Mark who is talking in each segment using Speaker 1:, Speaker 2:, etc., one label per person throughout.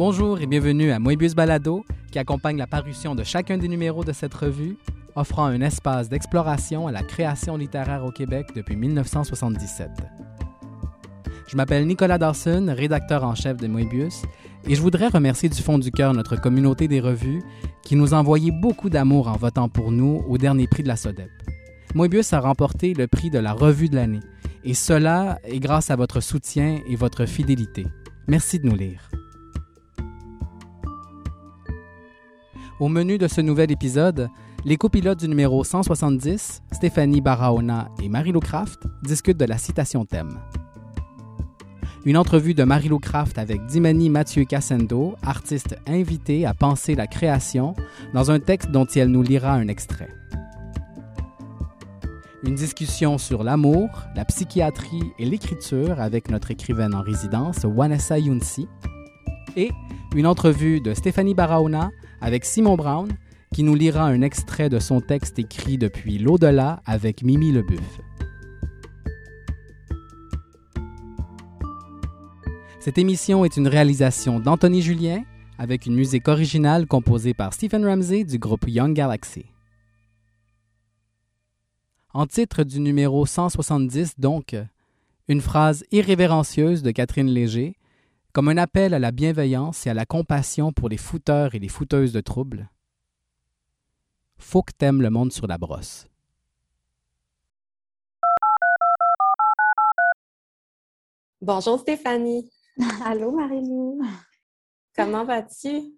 Speaker 1: Bonjour et bienvenue à Moebius Balado, qui accompagne la parution de chacun des numéros de cette revue, offrant un espace d'exploration à la création littéraire au Québec depuis 1977. Je m'appelle Nicolas Dawson, rédacteur en chef de Moebius, et je voudrais remercier du fond du cœur notre communauté des revues qui nous a envoyé beaucoup d'amour en votant pour nous au dernier prix de la SODEP. Moebius a remporté le prix de la revue de l'année, et cela est grâce à votre soutien et votre fidélité. Merci de nous lire. Au menu de ce nouvel épisode, les copilotes du numéro 170, Stéphanie Barahona et Marie-Lou Craft, discutent de la citation thème. Une entrevue de Marie-Lou Craft avec Dimani Mathieu Cassendo, artiste invité à penser la création, dans un texte dont elle nous lira un extrait. Une discussion sur l'amour, la psychiatrie et l'écriture avec notre écrivaine en résidence, Wanessa Younsi. Et une entrevue de Stéphanie Barahona avec Simon Brown, qui nous lira un extrait de son texte écrit depuis l'au-delà avec Mimi Lebuff. Cette émission est une réalisation d'Anthony Julien avec une musique originale composée par Stephen Ramsey du groupe Young Galaxy. En titre du numéro 170, donc, une phrase irrévérencieuse de Catherine Léger, comme un appel à la bienveillance et à la compassion pour les fouteurs et les fouteuses de troubles. Faut que t'aimes le monde sur la brosse.
Speaker 2: Bonjour Stéphanie.
Speaker 3: Allô Marie-Lou.
Speaker 2: Comment vas-tu?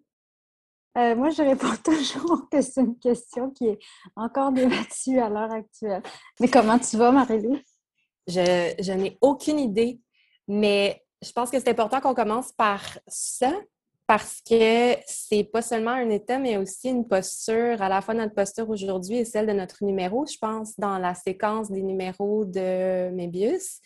Speaker 3: Euh, moi, je réponds toujours que c'est une question qui est encore débattue à l'heure actuelle. Mais comment tu vas, Marie-Lou?
Speaker 2: Je, je n'ai aucune idée, mais je pense que c'est important qu'on commence par ça parce que c'est pas seulement un état, mais aussi une posture, à la fois notre posture aujourd'hui et celle de notre numéro, je pense, dans la séquence des numéros de Mébius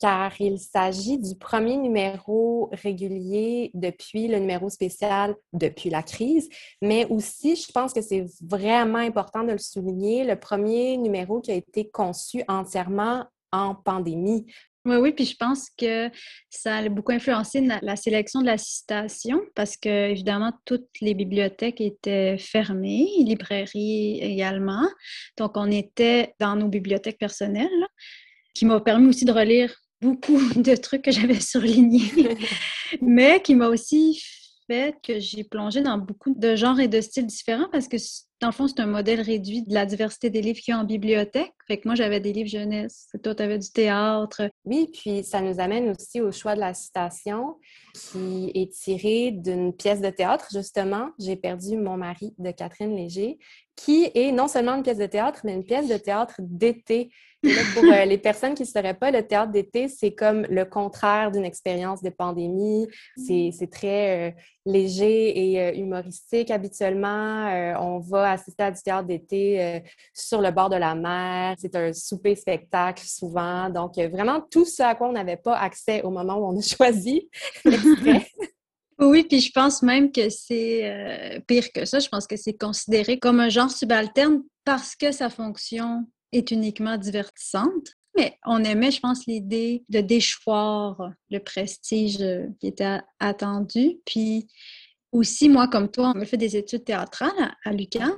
Speaker 2: car il s'agit du premier numéro régulier depuis le numéro spécial depuis la crise, mais aussi, je pense que c'est vraiment important de le souligner, le premier numéro qui a été conçu entièrement en pandémie.
Speaker 3: Oui, oui, puis je pense que ça a beaucoup influencé la sélection de la citation parce que, évidemment, toutes les bibliothèques étaient fermées, les librairies également. Donc, on était dans nos bibliothèques personnelles, qui m'a permis aussi de relire beaucoup de trucs que j'avais surlignés, mais qui m'a aussi fait que j'ai plongé dans beaucoup de genres et de styles différents parce que, dans le fond, c'est un modèle réduit de la diversité des livres qu'il y a en bibliothèque. Fait moi, j'avais des livres jeunesse, toi, tu avais du théâtre.
Speaker 2: Oui, puis ça nous amène aussi au choix de la citation qui est tirée d'une pièce de théâtre, justement. J'ai perdu mon mari de Catherine Léger, qui est non seulement une pièce de théâtre, mais une pièce de théâtre d'été pour euh, les personnes qui ne sauraient pas, le théâtre d'été, c'est comme le contraire d'une expérience de pandémie. C'est mm. très euh, léger et euh, humoristique habituellement. on va assister à du théâtre d'été sur le bord de la mer. C'est un souper-spectacle souvent. Donc, vraiment tout ce à quoi on n'avait pas accès au moment où on a choisi
Speaker 3: Oui, puis je pense même que c'est pire que ça. Je pense que c'est considéré comme un genre subalterne parce que sa fonction est uniquement divertissante. Mais on aimait, je pense, l'idée de déchoir le prestige euh, qui était attendu. Puis aussi, moi, comme toi, on a fait des études théâtrales à, l'UQAM.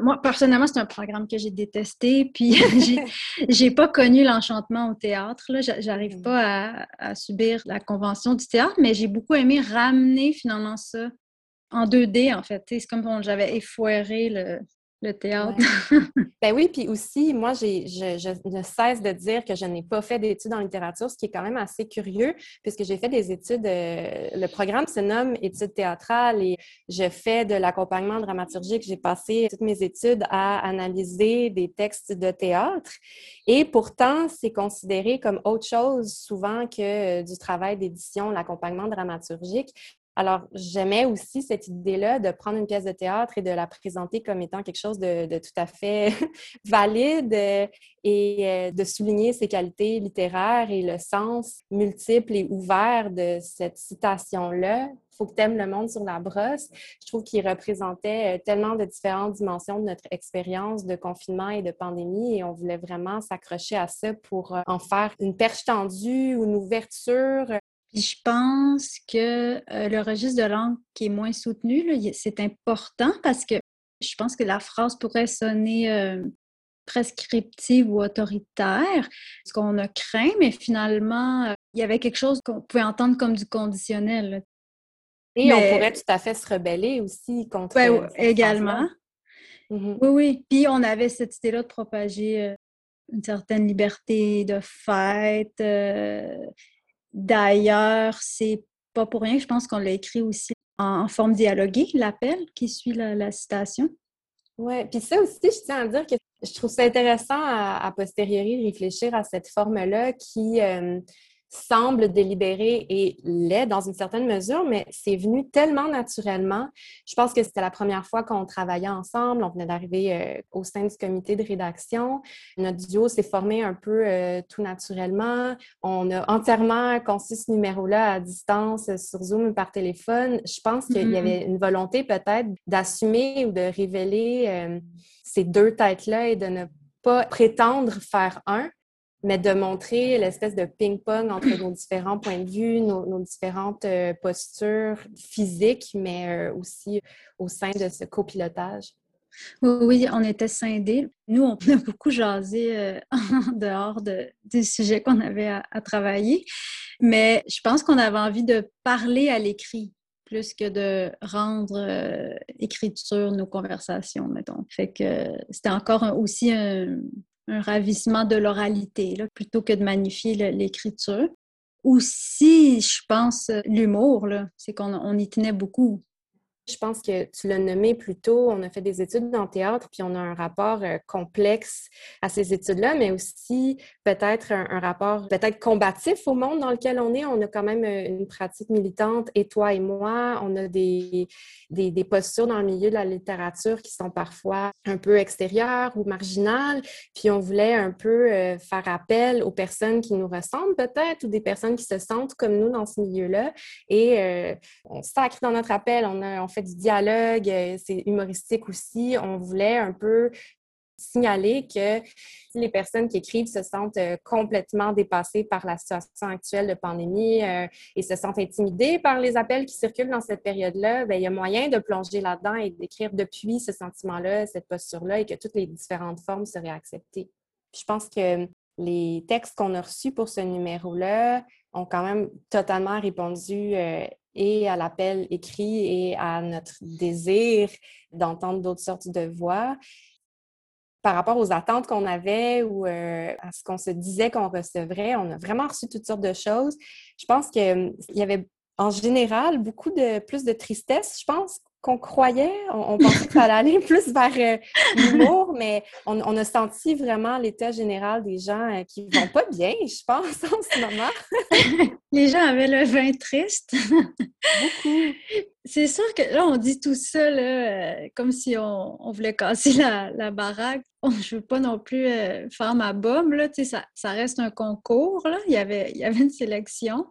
Speaker 3: Moi, personnellement, c'est un programme que j'ai détesté, puis j'ai pas connu l'enchantement au théâtre. J'arrive mm. pas à, subir la convention du théâtre, mais j'ai beaucoup aimé ramener finalement ça en 2D, en fait. C'est comme si j'avais effoiré le, le théâtre.
Speaker 2: ben oui, puis aussi, moi, j'ai, je, je, ne cesse de dire que je n'ai pas fait d'études en littérature, ce qui est quand même assez curieux, puisque j'ai fait des études, euh, le programme se nomme études théâtrales et je fais de l'accompagnement dramaturgique. J'ai passé toutes mes études à analyser des textes de théâtre et pourtant, c'est considéré comme autre chose souvent que du travail d'édition, l'accompagnement dramaturgique. Alors, j'aimais aussi cette idée-là de prendre une pièce de théâtre et de la présenter comme étant quelque chose de, tout à fait valide euh, et euh, de souligner ses qualités littéraires et le sens multiple et ouvert de cette citation-là. Faut que t'aimes le monde sur la brosse. Je trouve qu'il représentait euh, tellement de différentes dimensions de notre expérience de confinement et de pandémie et on voulait vraiment s'accrocher à ça pour en faire une perche tendue ou une ouverture
Speaker 3: Puis je pense que euh, le registre de langue qui est moins soutenu, c'est important parce que je pense que la phrase pourrait sonner euh, prescriptive ou autoritaire, ce qu'on a craint, mais finalement, euh, il y avait quelque chose qu'on pouvait entendre comme du conditionnel.
Speaker 2: Et on pourrait tout à fait se rebeller aussi contre.
Speaker 3: Oui, également. Mm-hmm. Oui, oui. Puis on avait cette idée-là de propager une certaine liberté de fête. D'ailleurs, c'est pas pour rien, je pense qu'on l'a écrit aussi en, forme dialoguée, l'appel qui suit la, citation.
Speaker 2: Oui, puis ça aussi, je tiens à dire que je trouve ça intéressant à, posteriori de réfléchir à cette forme-là qui, euh, semble délibéré et l'est dans une certaine mesure, mais c'est venu tellement naturellement. Je pense que c'était la première fois qu'on travaillait ensemble. On venait d'arriver euh, au sein du comité de rédaction. Notre duo s'est formé un peu euh, tout naturellement. On a entièrement conçu ce numéro-là à distance sur Zoom par téléphone. Je pense qu'il y mm-hmm. avait une volonté peut-être d'assumer ou de révéler euh, ces deux têtes-là et de ne pas prétendre faire un, mais de montrer l'espèce de ping-pong entre nos différents points de vue, nos, différentes euh, postures physiques, mais euh, aussi au sein de ce copilotage.
Speaker 3: Oui, on était scindés. Nous, on a beaucoup jasé euh, en dehors de, des sujets qu'on avait à, travailler, mais je pense qu'on avait envie de parler à l'écrit plus que de rendre écriture nos conversations, mettons. Fait que c'était encore aussi un, un ravissement de l'oralité, plutôt que de magnifier l'écriture. Aussi, je pense, l'humour, c'est qu'on y tenait beaucoup.
Speaker 2: Je pense que tu l'as nommé plus tôt, on a fait des études en théâtre, puis on a un rapport euh, complexe à ces études-là, mais aussi peut-être un, rapport peut-être combatif au monde dans lequel on est. On a quand même euh, une pratique militante, et toi et moi, on a des, des, postures dans le milieu de la littérature qui sont parfois un peu extérieures ou marginales, puis on voulait un peu euh, faire appel aux personnes qui nous ressemblent peut-être, ou des personnes qui se sentent comme nous dans ce milieu-là, et on sacre dans notre appel, on, a, du dialogue, euh, c'est humoristique aussi. On voulait un peu signaler que les personnes qui écrivent se sentent euh, complètement dépassées par la situation actuelle de pandémie euh, et se sentent intimidées par les appels qui circulent dans cette période-là, ben, il y a moyen de plonger là-dedans et d'écrire depuis ce sentiment-là, cette posture-là et que toutes les différentes formes seraient acceptées. je pense que les textes qu'on a reçus pour ce numéro-là ont quand même totalement répondu et à l'appel écrit et à notre désir d'entendre d'autres sortes de voix. Par rapport aux attentes qu'on avait ou euh, à ce qu'on se disait qu'on recevrait, on a vraiment reçu toutes sortes de choses. Je pense qu'il y avait en général beaucoup de plus de tristesse, je pense, qu'on croyait. On, pensait que ça allait aller plus vers euh, l'humour, mais on, a senti vraiment l'état général des gens euh, qui vont pas bien, je pense, en ce moment.
Speaker 3: Les gens avaient le vin triste. Beaucoup. C'est sûr que là, on dit tout ça euh, comme si on, voulait casser la, baraque. je veux pas non plus faire ma bombe, là, ça, ça reste un concours. Là. Il, y avait, il y avait une sélection.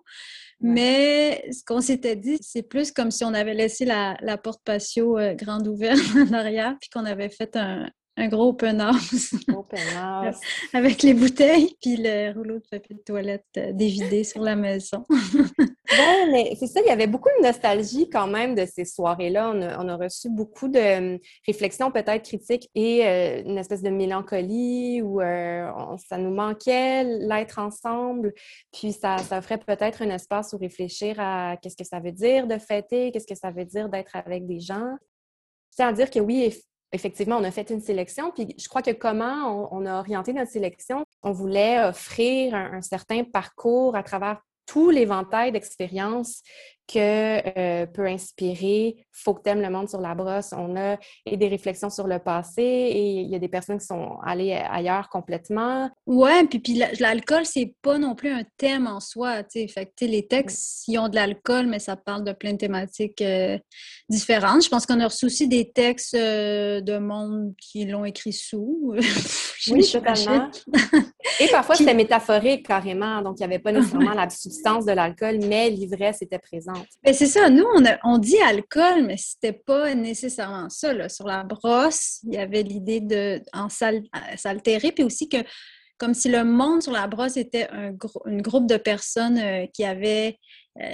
Speaker 3: Mais ce qu'on s'était dit, c'est plus comme si on avait laissé la, porte patio euh, grande ouverte en arrière, puis qu'on avait fait un, gros open house. Avec les bouteilles, puis le rouleau de papier de toilette euh, dévidé sur la maison.
Speaker 2: oui, mais c'est ça, il y avait beaucoup de nostalgie quand même de ces soirées-là. On a, reçu beaucoup de hum, réflexions peut-être critiques et euh, une espèce de mélancolie où euh, ça nous manquait l'être ensemble. Puis ça, ça offrait peut-être un espace où réfléchir à qu'est-ce que ça veut dire de fêter, qu'est-ce que ça veut dire d'être avec des gens. C'est à dire que oui, effectivement, on a fait une sélection. Puis je crois que comment on, a orienté notre sélection, on voulait offrir un certain parcours à travers tout l'éventail d'expériences que euh, peut inspirer Faut que t'aimes le monde sur la brosse. On a et des réflexions sur le passé et il y a des personnes qui sont allées ailleurs complètement.
Speaker 3: Ouais, puis, puis l'alcool, c'est pas non plus un thème en soi. Fait que les textes, ils ont de l'alcool, mais ça parle de plein de thématiques euh, différentes. Je pense qu'on a reçu aussi des textes euh, de monde qui l'ont écrit sous.
Speaker 2: oui, totalement. et parfois, c'était métaphorique carrément. Donc, il n'y avait pas nécessairement la substance de l'alcool, mais l'ivresse était présente.
Speaker 3: Ben, c'est ça. Nous, on, dit alcool, mais c'était pas nécessairement ça. Sur la brosse, il y avait l'idée de en s'altérer, puis aussi que comme si le monde sur la brosse était un, groupe de personnes euh, qui avaient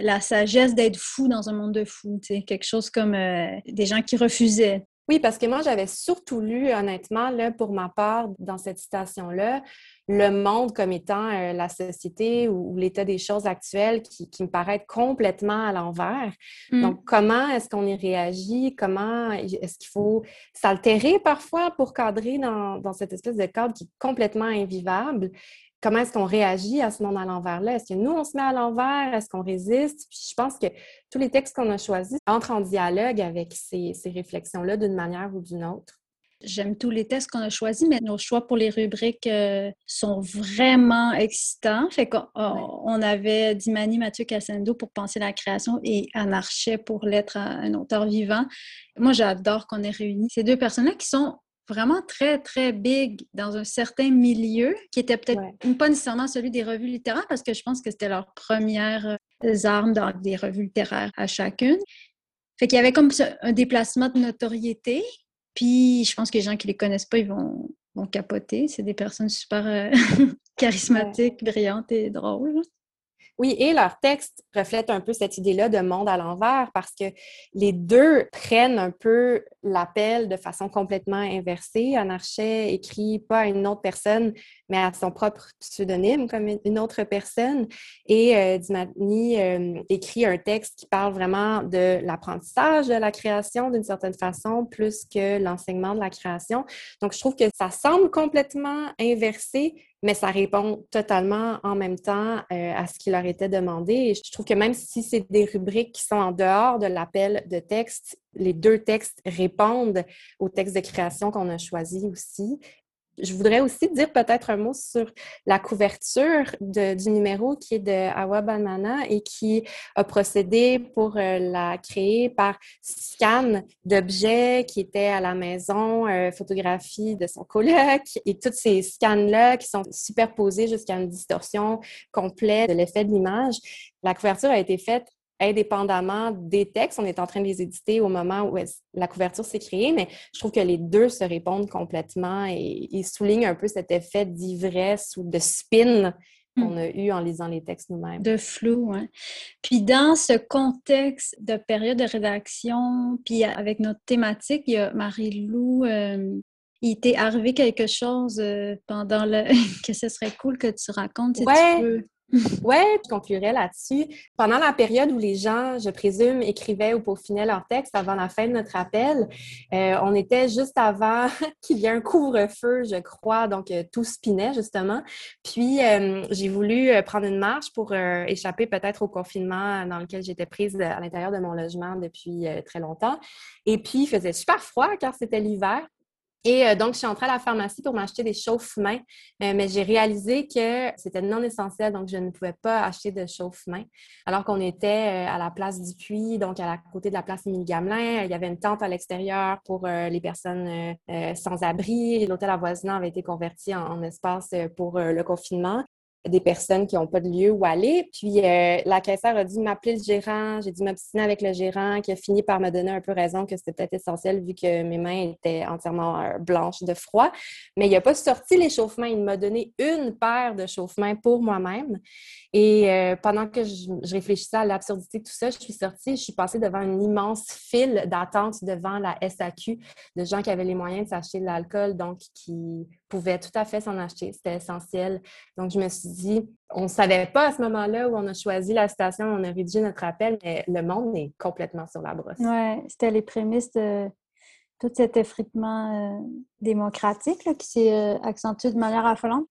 Speaker 3: la sagesse d'être fou dans un monde de fous, quelque chose comme des gens qui refusaient.
Speaker 2: Oui, parce que moi, j'avais surtout lu, honnêtement, là, pour ma part, dans cette citation-là, le monde comme étant euh, la société ou, l'état des choses actuelles qui, me paraît complètement à l'envers. Mm. Donc, comment est-ce qu'on y réagit? Comment est-ce qu'il faut s'altérer parfois pour cadrer dans, dans, cette espèce de cadre qui est complètement invivable? Comment est-ce qu'on réagit à ce monde à l'envers-là? Est-ce que nous, on se met à l'envers? Est-ce qu'on résiste? Puis je pense que tous les textes qu'on a choisis entrent en dialogue avec ces, réflexions-là d'une manière ou d'une autre.
Speaker 3: J'aime tous les textes qu'on a choisis, mais nos choix pour les rubriques euh, sont vraiment excitants. Fait qu'on on avait Dimani Mathieu Cassendo pour penser la création et Anarchet pour l'être un auteur vivant. Moi, j'adore qu'on ait réuni ces deux personnes-là qui sont vraiment très, très big dans un certain milieu qui était peut-être pas nécessairement celui des revues littéraires parce que je pense que c'était leur première euh, arme dans des revues littéraires à chacune. Fait qu'il y avait comme un déplacement de notoriété. Puis je pense que les gens qui les connaissent pas, ils vont, vont capoter. C'est des personnes super euh, charismatiques, brillantes et drôles.
Speaker 2: Oui, et leur texte reflète un peu cette idée-là de monde à l'envers parce que les deux prennent un peu l'appel de façon complètement inversée. Anarchet écrit pas à une autre personne, mais à son propre pseudonyme comme une autre personne. Et euh, euh, écrit un texte qui parle vraiment de l'apprentissage de la création d'une certaine façon, plus que l'enseignement de la création. Donc, je trouve que ça semble complètement inversé, mais ça répond totalement en même temps euh, à ce qui leur était demandé. Et je trouve que même si c'est des rubriques qui sont en dehors de l'appel de texte, les deux textes répondent au texte de création qu'on a choisi aussi. Je voudrais aussi dire peut-être un mot sur la couverture du numéro qui est de Awa Banana et qui a procédé pour euh, la créer par scan d'objets qui étaient à la maison, euh, photographie de son coloc et tous ces scans-là qui sont superposés jusqu'à une distorsion complète de l'effet de l'image. La couverture a été faite indépendamment des textes. On est en train de les éditer au moment où la couverture s'est créée, mais je trouve que les deux se répondent complètement et, ils soulignent un peu cet effet d'ivresse ou de spin qu'on hmm. a eu en lisant les textes nous-mêmes.
Speaker 3: De flou, oui. Puis dans ce contexte de période de rédaction, puis avec notre thématique, il y a Marie-Lou, euh, il t'est arrivé quelque chose euh, pendant le... que ce serait cool que tu racontes si tu veux?
Speaker 2: Oui, je conclurai là-dessus. Pendant la période où les gens, je présume, écrivaient ou peaufinaient leurs textes avant la fin de notre appel, euh, on était juste avant qu'il y ait un couvre-feu, je crois, donc euh, tout spinait justement. Puis euh, j'ai voulu prendre une marche pour échapper peut-être au confinement dans lequel j'étais prise à l'intérieur de mon logement depuis très longtemps. Et puis il faisait super froid car c'était l'hiver. Et euh, donc, je suis entrée à la pharmacie pour m'acheter des chauffe-mains, euh, mais j'ai réalisé que c'était non essentiel, donc je ne pouvais pas acheter de chauffe-mains. Alors qu'on était euh, à la place du Puy, donc à la côté de la place Émilie Gamelin, il y avait une tente à l'extérieur pour les personnes sans abri. L'hôtel avoisinant avait été converti en espace pour le confinement des personnes qui n'ont pas de lieu où aller. Puis euh, la caissière a dû m'appeler le gérant, j'ai dû m'obstiner avec le gérant qui a fini par me donner un peu raison que c'était peut-être essentiel vu que mes mains étaient entièrement euh, blanches de froid. Mais il n'a pas sorti l'échauffement, il m'a donné une paire de chauffe-mains pour moi-même. Et euh, pendant que je, réfléchissais à l'absurdité de tout ça, je suis sortie, je suis passée devant une immense file d'attente devant la SAQ de gens qui avaient les moyens de s'acheter de l'alcool, donc qui pouvaient tout à fait s'en acheter. C'était essentiel. Donc, je me suis dit, on ne savait pas à ce moment-là où on a choisi la station, on a rédigé notre appel, mais le monde est complètement sur la brosse.
Speaker 3: Oui, c'était les prémices de tout cet effritement euh, démocratique qui s'est euh, accentué de manière affolante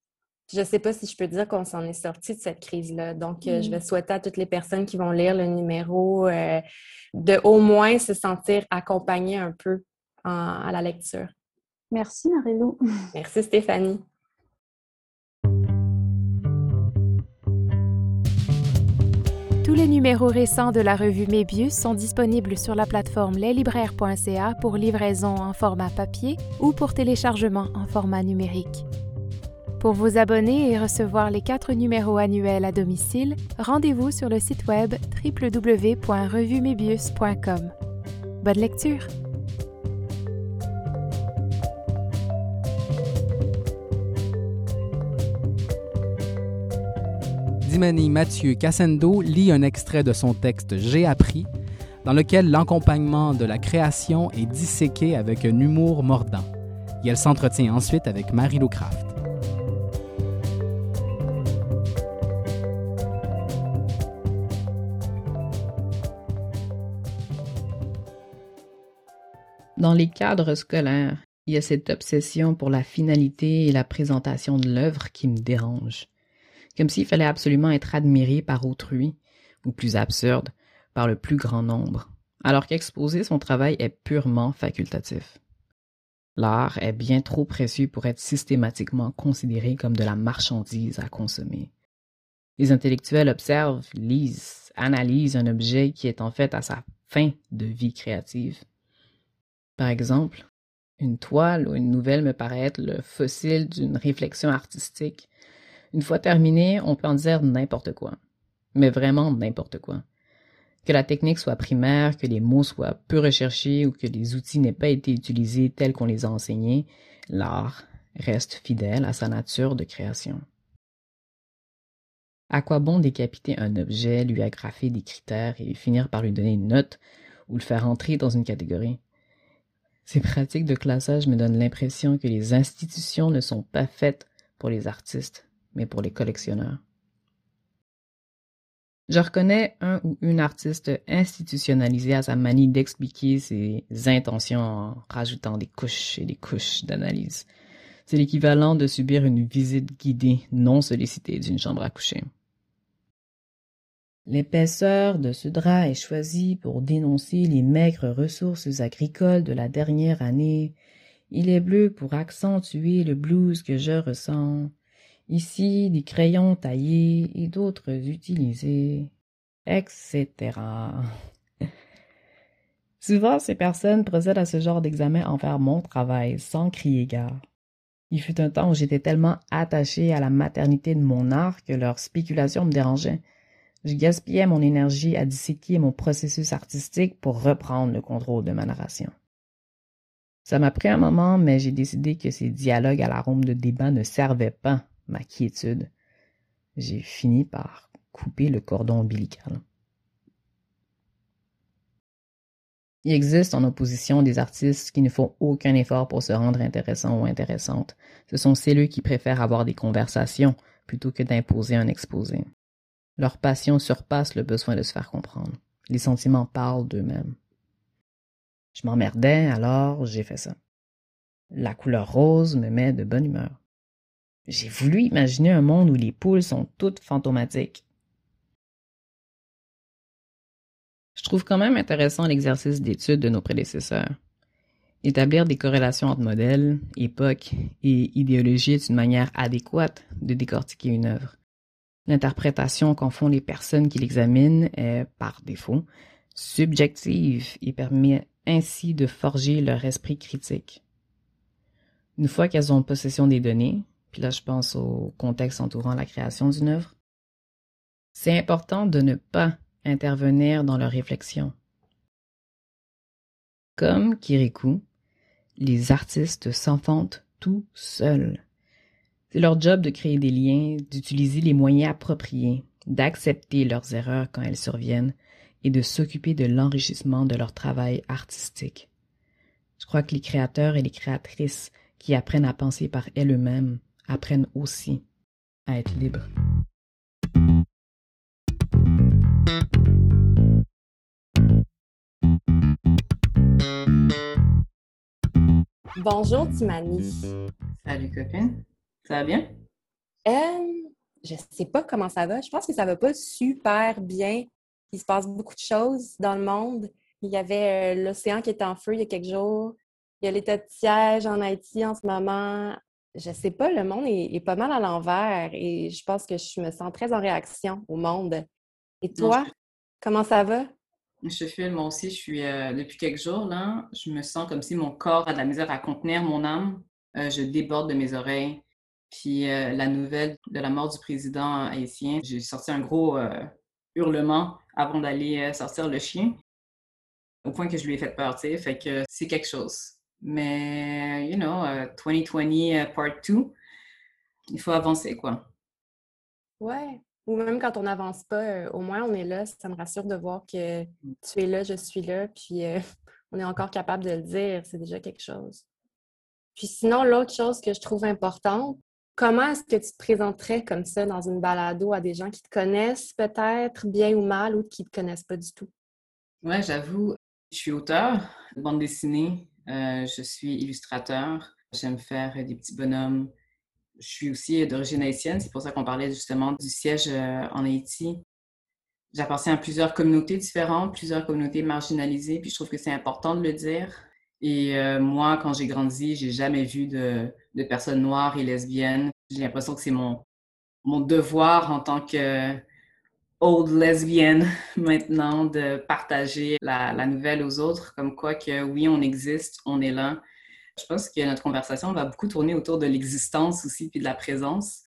Speaker 2: je ne sais pas si je peux dire qu'on s'en est sorti de cette crise-là. Donc, euh, je vais mm. souhaiter à toutes les personnes qui vont lire le numéro de au moins se sentir accompagnées un peu à la lecture.
Speaker 3: Merci, Marilou.
Speaker 2: Merci, Stéphanie.
Speaker 4: Tous les numéros récents de la revue Mébius sont disponibles sur la plateforme leslibraires.ca pour livraison en format papier ou pour téléchargement en format numérique. Pour vous abonner et recevoir les quatre numéros annuels à domicile, rendez-vous sur le site web www.revumebius.com. Bonne lecture!
Speaker 1: Dimani Mathieu Cassendo lit un extrait de son texte J'ai appris, dans lequel l'accompagnement de la création est disséqué avec un humour mordant. Et elle s'entretient ensuite avec Marie-Lou Craft.
Speaker 5: Dans les cadres scolaires, il y a cette obsession pour la finalité et la présentation de l'œuvre qui me dérange. Comme s'il fallait absolument être admiré par autrui, ou plus absurde, par le plus grand nombre, alors qu'exposer son travail est purement facultatif. L'art est bien trop précieux pour être systématiquement considéré comme de la marchandise à consommer. Les intellectuels observent, lisent, analysent un objet qui est en fait à sa fin de vie créative par exemple, une toile ou une nouvelle me paraît être le fossile d'une réflexion artistique. Une fois terminée, on peut en dire n'importe quoi. Mais vraiment n'importe quoi. Que la technique soit primaire, que les mots soient peu recherchés ou que les outils n'aient pas été utilisés tels qu'on les a enseignés, l'art reste fidèle à sa nature de création. À quoi bon décapiter un objet, lui agrafer des critères et finir par lui donner une note ou le faire entrer dans une catégorie? Ces pratiques de classage me donnent l'impression que les institutions ne sont pas faites pour les artistes, mais pour les collectionneurs. Je reconnais un ou une artiste institutionnalisée à sa manie d'expliquer ses intentions en rajoutant des couches et des couches d'analyse. C'est l'équivalent de subir une visite guidée non sollicitée d'une chambre à coucher. L'épaisseur de ce drap est choisie pour dénoncer les maigres ressources agricoles de la dernière année. Il est bleu pour accentuer le blues que je ressens. Ici, des crayons taillés et d'autres utilisés, etc. Souvent, ces personnes procèdent à ce genre d'examen envers mon travail, sans crier gare. Il fut un temps où j'étais tellement attaché à la maternité de mon art que leurs spéculations me dérangeaient. Je gaspillais mon énergie à disséquer mon processus artistique pour reprendre le contrôle de ma narration. Ça m'a pris un moment, mais j'ai décidé que ces dialogues à l'arôme de débat ne servaient pas ma quiétude. J'ai fini par couper le cordon ombilical. Il existe en opposition des artistes qui ne font aucun effort pour se rendre intéressants ou intéressantes. Ce sont celles qui préfèrent avoir des conversations plutôt que d'imposer un exposé. Leur passion surpasse le besoin de se faire comprendre. Les sentiments parlent d'eux-mêmes. Je m'emmerdais, alors j'ai fait ça. La couleur rose me met de bonne humeur. J'ai voulu imaginer un monde où les poules sont toutes fantomatiques. Je trouve quand même intéressant l'exercice d'étude de nos prédécesseurs. Établir des corrélations entre modèles, époques et idéologies est une manière adéquate de décortiquer une œuvre. L'interprétation qu'en font les personnes qui l'examinent est, par défaut, subjective et permet ainsi de forger leur esprit critique. Une fois qu'elles ont possession des données, puis là je pense au contexte entourant la création d'une œuvre, c'est important de ne pas intervenir dans leur réflexion. Comme Kirikou, les artistes s'enfantent tout seuls. C'est leur job de créer des liens, d'utiliser les moyens appropriés, d'accepter leurs erreurs quand elles surviennent et de s'occuper de l'enrichissement de leur travail artistique. Je crois que les créateurs et les créatrices qui apprennent à penser par elles-mêmes apprennent aussi à être libres.
Speaker 2: Bonjour Timani.
Speaker 5: Salut copine. Ça va bien?
Speaker 2: Euh, je sais pas comment ça va. Je pense que ça va pas super bien. Il se passe beaucoup de choses dans le monde. Il y avait euh, l'océan qui était en feu il y a quelques jours. Il y a l'état de siège en Haïti en ce moment. Je sais pas, le monde est, pas mal à l'envers et je pense que je me sens très en réaction au monde. Et toi, comment ça va?
Speaker 5: Je filme moi aussi. Je suis euh, depuis quelques jours là. Je me sens comme si mon corps a de la misère à contenir mon âme. je déborde de mes oreilles. Puis euh, la nouvelle de la mort du président haïtien, j'ai sorti un gros euh, hurlement avant d'aller euh, sortir le chien, au point que je lui ai fait peur, tu sais. Fait que c'est quelque chose. Mais, you know, 2020 part 2, il faut avancer, quoi.
Speaker 2: Ouais. Ou même quand on n'avance pas, euh, au moins on est là. Ça me rassure de voir que tu es là, je suis là, puis euh, on est encore capable de le dire. C'est déjà quelque chose. Puis sinon, l'autre chose que je trouve importante, comment est-ce que tu te présenterais comme ça dans une balado à des gens qui te connaissent peut-être bien ou mal ou qui ne te connaissent pas du tout?
Speaker 6: Oui, j'avoue, je suis auteur de bande dessinée, euh, je suis illustrateur, j'aime faire des petits bonhommes. Je suis aussi d'origine haïtienne, c'est pour ça qu'on parlait justement du siège euh, en Haïti. J'appartiens à plusieurs communautés différentes, plusieurs communautés marginalisées, puis je trouve que c'est important de le dire. Et euh, moi, quand j'ai grandi, j'ai jamais vu de, de, personnes noires et lesbiennes. J'ai l'impression que c'est mon, mon devoir en tant que old lesbienne maintenant de partager la, la, nouvelle aux autres, comme quoi que oui, on existe, on est là. Je pense que notre conversation va beaucoup tourner autour de l'existence aussi, puis de la présence.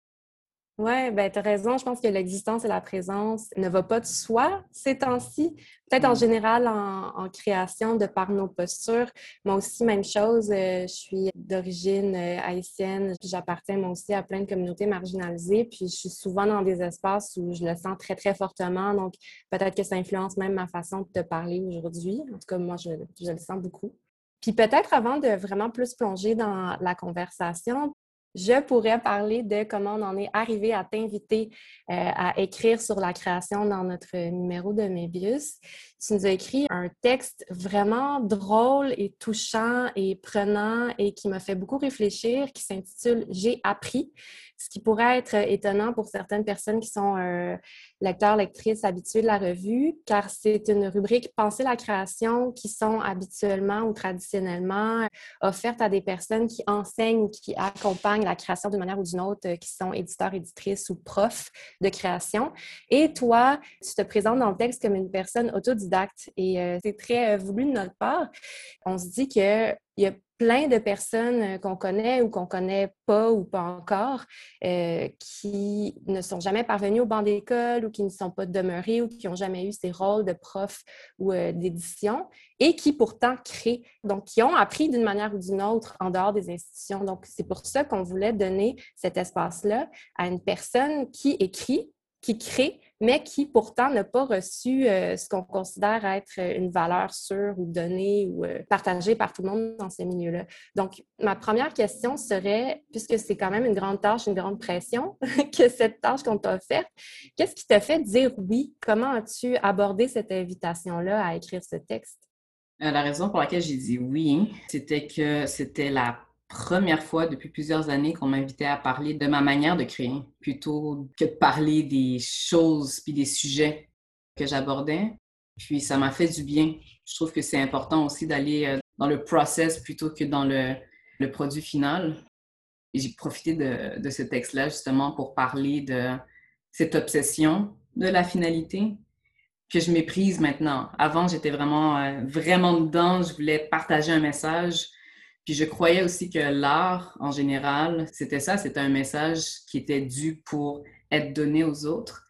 Speaker 2: Oui, ben, tu as raison. Je pense que l'existence et la présence ne va pas de soi ces temps-ci. Peut-être en mm. général en, création de par nos postures. Moi aussi, même chose. Euh, je suis d'origine euh, haïtienne. J'appartiens moi aussi à plein de communautés marginalisées. Puis je suis souvent dans des espaces où je le sens très, très fortement. Donc peut-être que ça influence même ma façon de te parler aujourd'hui. En tout cas, moi, je, je le sens beaucoup. Puis peut-être avant de vraiment plus plonger dans la conversation, je pourrais parler de comment on en est arrivé à t'inviter euh, à écrire sur la création dans notre numéro de Mébius. Tu nous as écrit un texte vraiment drôle et touchant et prenant et qui m'a fait beaucoup réfléchir, qui s'intitule J'ai appris ce qui pourrait être étonnant pour certaines personnes qui sont euh, lecteurs, lectrices habitués de la revue, car c'est une rubrique Penser la création qui sont habituellement ou traditionnellement offertes à des personnes qui enseignent, qui accompagnent la création d'une manière ou d'une autre, qui sont éditeurs, éditrices ou profs de création. Et toi, tu te présentes dans le texte comme une personne autodidacte et euh, c'est très euh, voulu de notre part. On se dit qu'il y a plein de personnes euh, qu'on connaît ou qu'on connaît pas ou pas encore qui ne sont jamais parvenues au banc d'école ou qui ne sont pas demeurées ou qui n'ont jamais eu ces rôles de prof ou d'édition et qui pourtant créent, donc qui ont appris d'une manière ou d'une autre en dehors des institutions. Donc, c'est pour ça qu'on voulait donner cet espace-là à une personne qui écrit, qui crée mais qui pourtant n'a pas reçu euh, ce qu'on considère être une valeur sûre ou donnée ou euh, partagée par tout le monde dans ces milieux-là. Donc, ma première question serait, puisque c'est quand même une grande tâche, une grande pression, que cette tâche qu'on t'a offerte, qu'est-ce qui t'a fait dire oui? Comment as-tu abordé cette invitation-là à écrire ce texte?
Speaker 6: Euh, la raison pour laquelle j'ai dit oui, c'était que c'était la première fois depuis plusieurs années qu'on m'invitait à parler de ma manière de créer, plutôt que de parler des choses puis des sujets que j'abordais. Puis ça m'a fait du bien. Je trouve que c'est important aussi d'aller euh, dans le process plutôt que dans le, le produit final. J'ai profité de, de ce texte-là justement pour parler de cette obsession de la finalité que je méprise maintenant. Avant, j'étais vraiment, euh, vraiment dedans. Je voulais partager un message puis je croyais aussi que l'art, en général, c'était ça, c'était un message qui était dû pour être donné aux autres.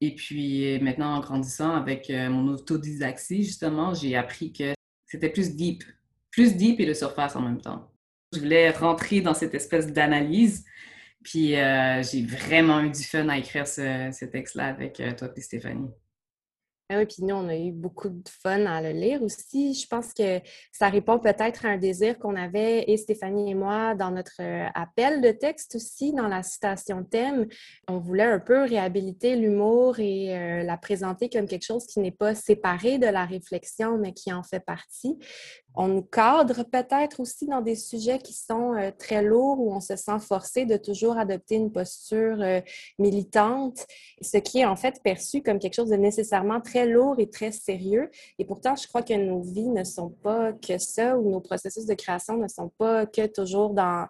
Speaker 6: Et puis maintenant, en grandissant avec euh, mon autodidactie, justement, j'ai appris que c'était plus deep, plus deep et de surface en même temps. Je voulais rentrer dans cette espèce d'analyse. Puis euh, j'ai vraiment eu du fun à écrire ce, texte-là avec euh, toi et Stéphanie.
Speaker 2: Ah oui, puis nous, on a eu beaucoup de fun à le lire aussi. Je pense que ça répond peut-être à un désir qu'on avait, et Stéphanie et moi, dans notre euh, appel de texte aussi, dans la citation thème. On voulait un peu réhabiliter l'humour et euh, la présenter comme quelque chose qui n'est pas séparé de la réflexion, mais qui en fait partie on nous cadre peut-être aussi dans des sujets qui sont euh, très lourds où on se sent forcé de toujours adopter une posture euh, militante, ce qui est en fait perçu comme quelque chose de nécessairement très lourd et très sérieux. Et pourtant, je crois que nos vies ne sont pas que ça, ou nos processus de création ne sont pas que toujours dans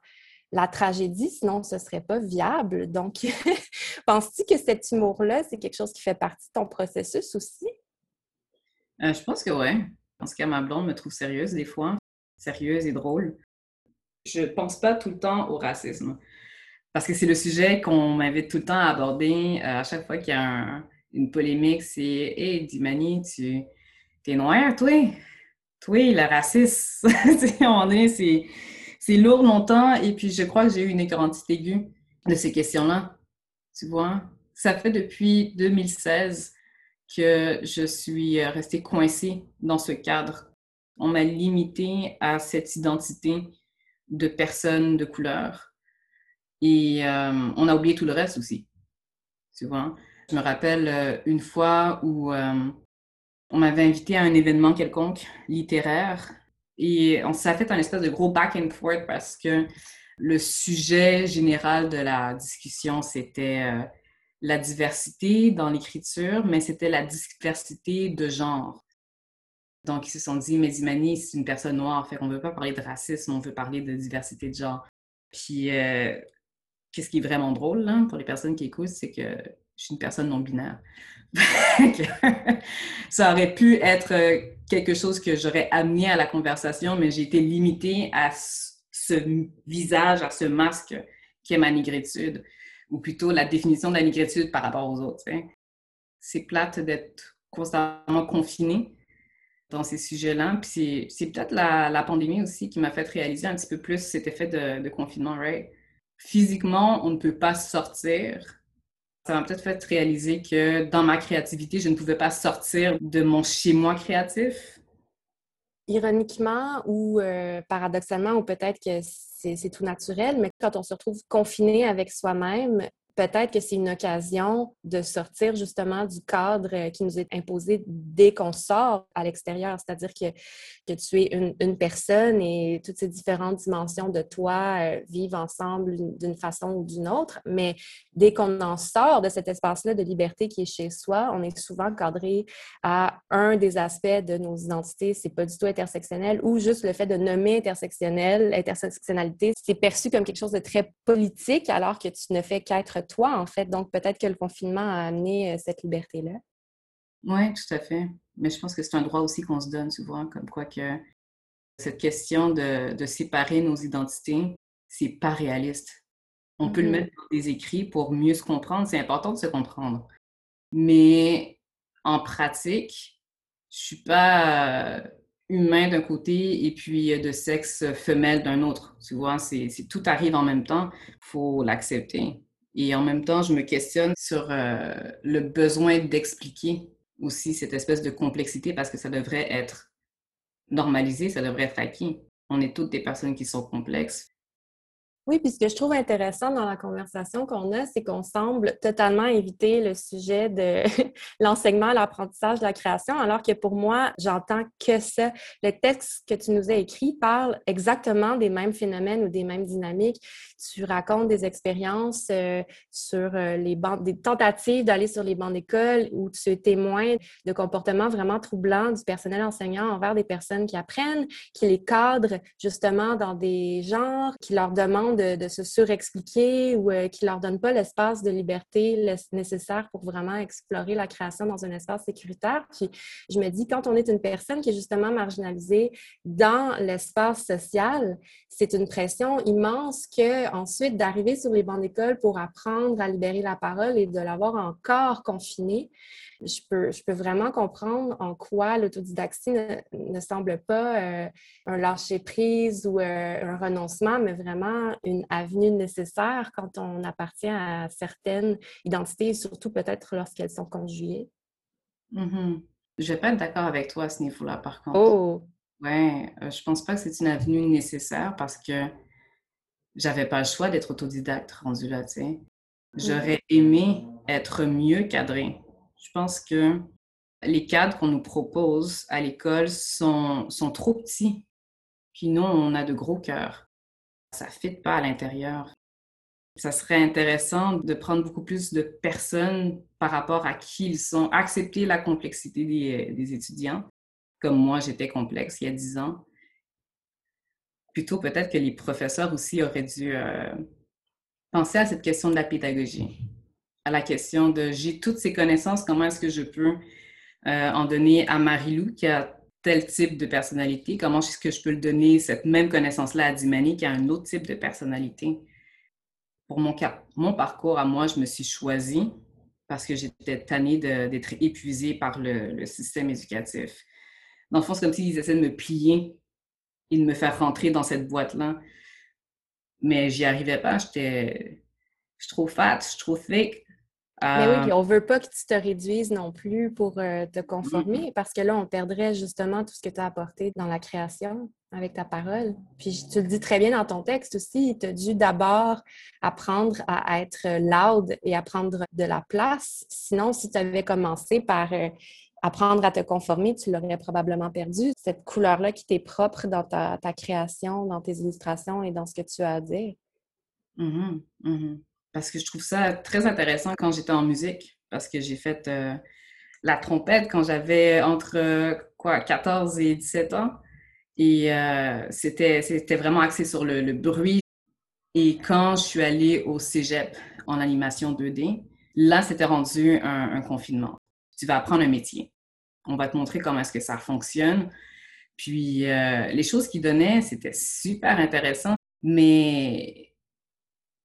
Speaker 2: la tragédie, sinon ce ne serait pas viable. Donc, penses-tu que cet humour-là, c'est quelque chose qui fait partie de ton processus aussi?
Speaker 6: Euh, je pense que oui. En ce cas, ma blonde me trouve sérieuse des fois, sérieuse et drôle. Je pense pas tout le temps au racisme parce que c'est le sujet qu'on m'invite tout le temps à aborder. Euh, à chaque fois qu'il y a une polémique, c'est Hey, Dimani, tu es noir, toi? Toi, le à un moment donné, c'est lourd longtemps et puis je crois que j'ai eu une écœurantite aiguë de ces questions-là. Tu vois? ça fait depuis 2016 que je suis euh, restée coincée dans ce cadre. On m'a limité à cette identité de personne de couleur. Et euh, on a oublié tout le reste aussi. Tu vois? Je me rappelle euh, une fois où on m'avait invité à un événement quelconque littéraire et on s'est fait un espèce de gros back and forth parce que le sujet général de la discussion, c'était la diversité dans l'écriture, mais c'était la diversité de genre. Donc, ils se sont dit, mais Imani, c'est une personne noire, fait qu'on ne veut pas parler de racisme, on veut parler de diversité de genre. Puis, euh, qu'est-ce qui est vraiment drôle là, pour les personnes qui écoutent, c'est que je suis une personne non binaire. ça aurait pu être euh, quelque chose que j'aurais amené à la conversation, mais j'ai été limitée à ce visage, à ce masque qui est ma négritude ou plutôt la définition de la négritude par rapport aux autres. C'est plate d'être constamment confiné dans ces sujets-là. Puis c'est peut-être la, pandémie aussi qui m'a fait réaliser un petit peu plus cet effet de, confinement, right? Physiquement, on ne peut pas sortir. Ça m'a peut-être fait réaliser que dans ma créativité, je ne pouvais pas sortir de mon chez-moi créatif.
Speaker 2: Ironiquement ou euh, paradoxalement, ou peut-être que c'est tout naturel, mais quand on se retrouve confiné avec soi-même, peut-être que c'est une occasion de sortir justement du cadre euh, qui nous est imposé dès qu'on sort à l'extérieur, c'est-à-dire que, que tu es une, personne et toutes ces différentes dimensions de toi euh, vivent ensemble d'une façon ou d'une autre, mais dès qu'on en sort de cet espace-là de liberté qui est chez soi, on est souvent cadré à un des aspects de nos identités, c'est pas du tout intersectionnel ou juste le fait de nommer intersectionnel, intersectionnalité, c'est perçu comme quelque chose de très politique alors que tu ne fais qu'être toi, en fait. Donc, peut-être que le confinement a amené euh, cette liberté-là.
Speaker 6: Oui, tout à fait. Mais je pense que c'est un droit aussi qu'on se donne souvent, comme quoi que cette question de, séparer nos identités, c'est pas réaliste. On peut le mm-hmm. mettre dans des écrits pour mieux se comprendre. C'est important de se comprendre. Mais en pratique, je suis pas euh, humain d'un côté et puis de sexe femelle d'un autre. Tu vois, c'est tout arrive en même temps. Il faut l'accepter. Et en même temps, je me questionne sur euh, le besoin d'expliquer aussi cette espèce de complexité parce que ça devrait être normalisé, ça devrait être acquis. On est toutes des personnes qui sont complexes.
Speaker 2: Oui, puis ce que je trouve intéressant dans la conversation qu'on a, c'est qu'on semble totalement éviter le sujet de l'enseignement, l'apprentissage, la création, alors que pour moi, j'entends que ça. Le texte que tu nous as écrit parle exactement des mêmes phénomènes ou des mêmes dynamiques. Tu racontes des expériences euh, sur euh, les bancs, des tentatives d'aller sur les bancs d'école où tu es témoin de comportements vraiment troublants du personnel enseignant envers des personnes qui apprennent, qui les cadrent justement dans des genres, qui leur demandent de, se surexpliquer ou euh, qui ne leur donne pas l'espace de liberté nécessaire pour vraiment explorer la création dans un espace sécuritaire. Puis je me dis, quand on est une personne qui est justement marginalisée dans l'espace social, c'est une pression immense que ensuite d'arriver sur les bancs d'école pour apprendre à libérer la parole et de l'avoir encore confinée, je peux, je peux vraiment comprendre en quoi l'autodidactie ne, semble pas euh, un lâcher-prise ou euh, un renoncement, mais vraiment une avenue nécessaire quand on appartient à certaines identités, surtout peut-être lorsqu'elles sont conjuguées.
Speaker 6: Mm-hmm. Je ne vais pas être d'accord avec toi à ce niveau-là, par contre.
Speaker 2: Oh!
Speaker 6: Ouais, euh, je pense pas que c'est une avenue nécessaire parce que j'avais pas le choix d'être autodidacte rendu là, tu sais. Mm. J'aurais aimé être mieux cadrée je pense que les cadres qu'on nous propose à l'école sont, sont trop petits. Puis nous, on a de gros cœurs. Ça ne fit pas à l'intérieur. Ça serait intéressant de prendre beaucoup plus de personnes par rapport à qui ils sont, accepter la complexité des, étudiants, comme moi j'étais complexe il y a dix ans. Plutôt peut-être que les professeurs aussi auraient dû euh, penser à cette question de la pédagogie à la question de j'ai toutes ces connaissances, comment est-ce que je peux euh, en donner à Marilou qui a tel type de personnalité, comment est-ce que je peux le donner, cette même connaissance-là à Dimani qui a un autre type de personnalité? Pour mon, mon parcours à moi, je me suis choisie parce que j'étais tannée d'être épuisée par le, le, système éducatif. Dans le fond, c'est comme s'ils essaient de me plier et de me faire rentrer dans cette boîte-là. Mais j'y arrivais pas, j'étais je suis trop fat, je suis trop thick,
Speaker 2: Mais oui, puis on veut pas que tu te réduises non plus pour te conformer, parce que là, on perdrait justement tout ce que tu as apporté dans la création avec ta parole. Puis tu le dis très bien dans ton texte aussi, tu as dû d'abord apprendre à être loud et à prendre de la place. Sinon, si tu avais commencé par apprendre à te conformer, tu l'aurais probablement perdu. Cette couleur-là qui t'est propre dans ta, création, dans tes illustrations et dans ce que tu as à dire.
Speaker 6: Mm-hmm, mm-hmm. Parce que je trouve ça très intéressant quand j'étais en musique, parce que j'ai fait euh, la trompette quand j'avais entre quoi 14 et 17 ans. Et euh, c'était, vraiment axé sur le, bruit. Et quand je suis allée au cégep en animation 2D, là, c'était rendu un confinement tu vas apprendre un métier. On va te montrer comment est-ce que ça fonctionne. Puis euh, les choses qu'ils donnaient, c'était super intéressant, mais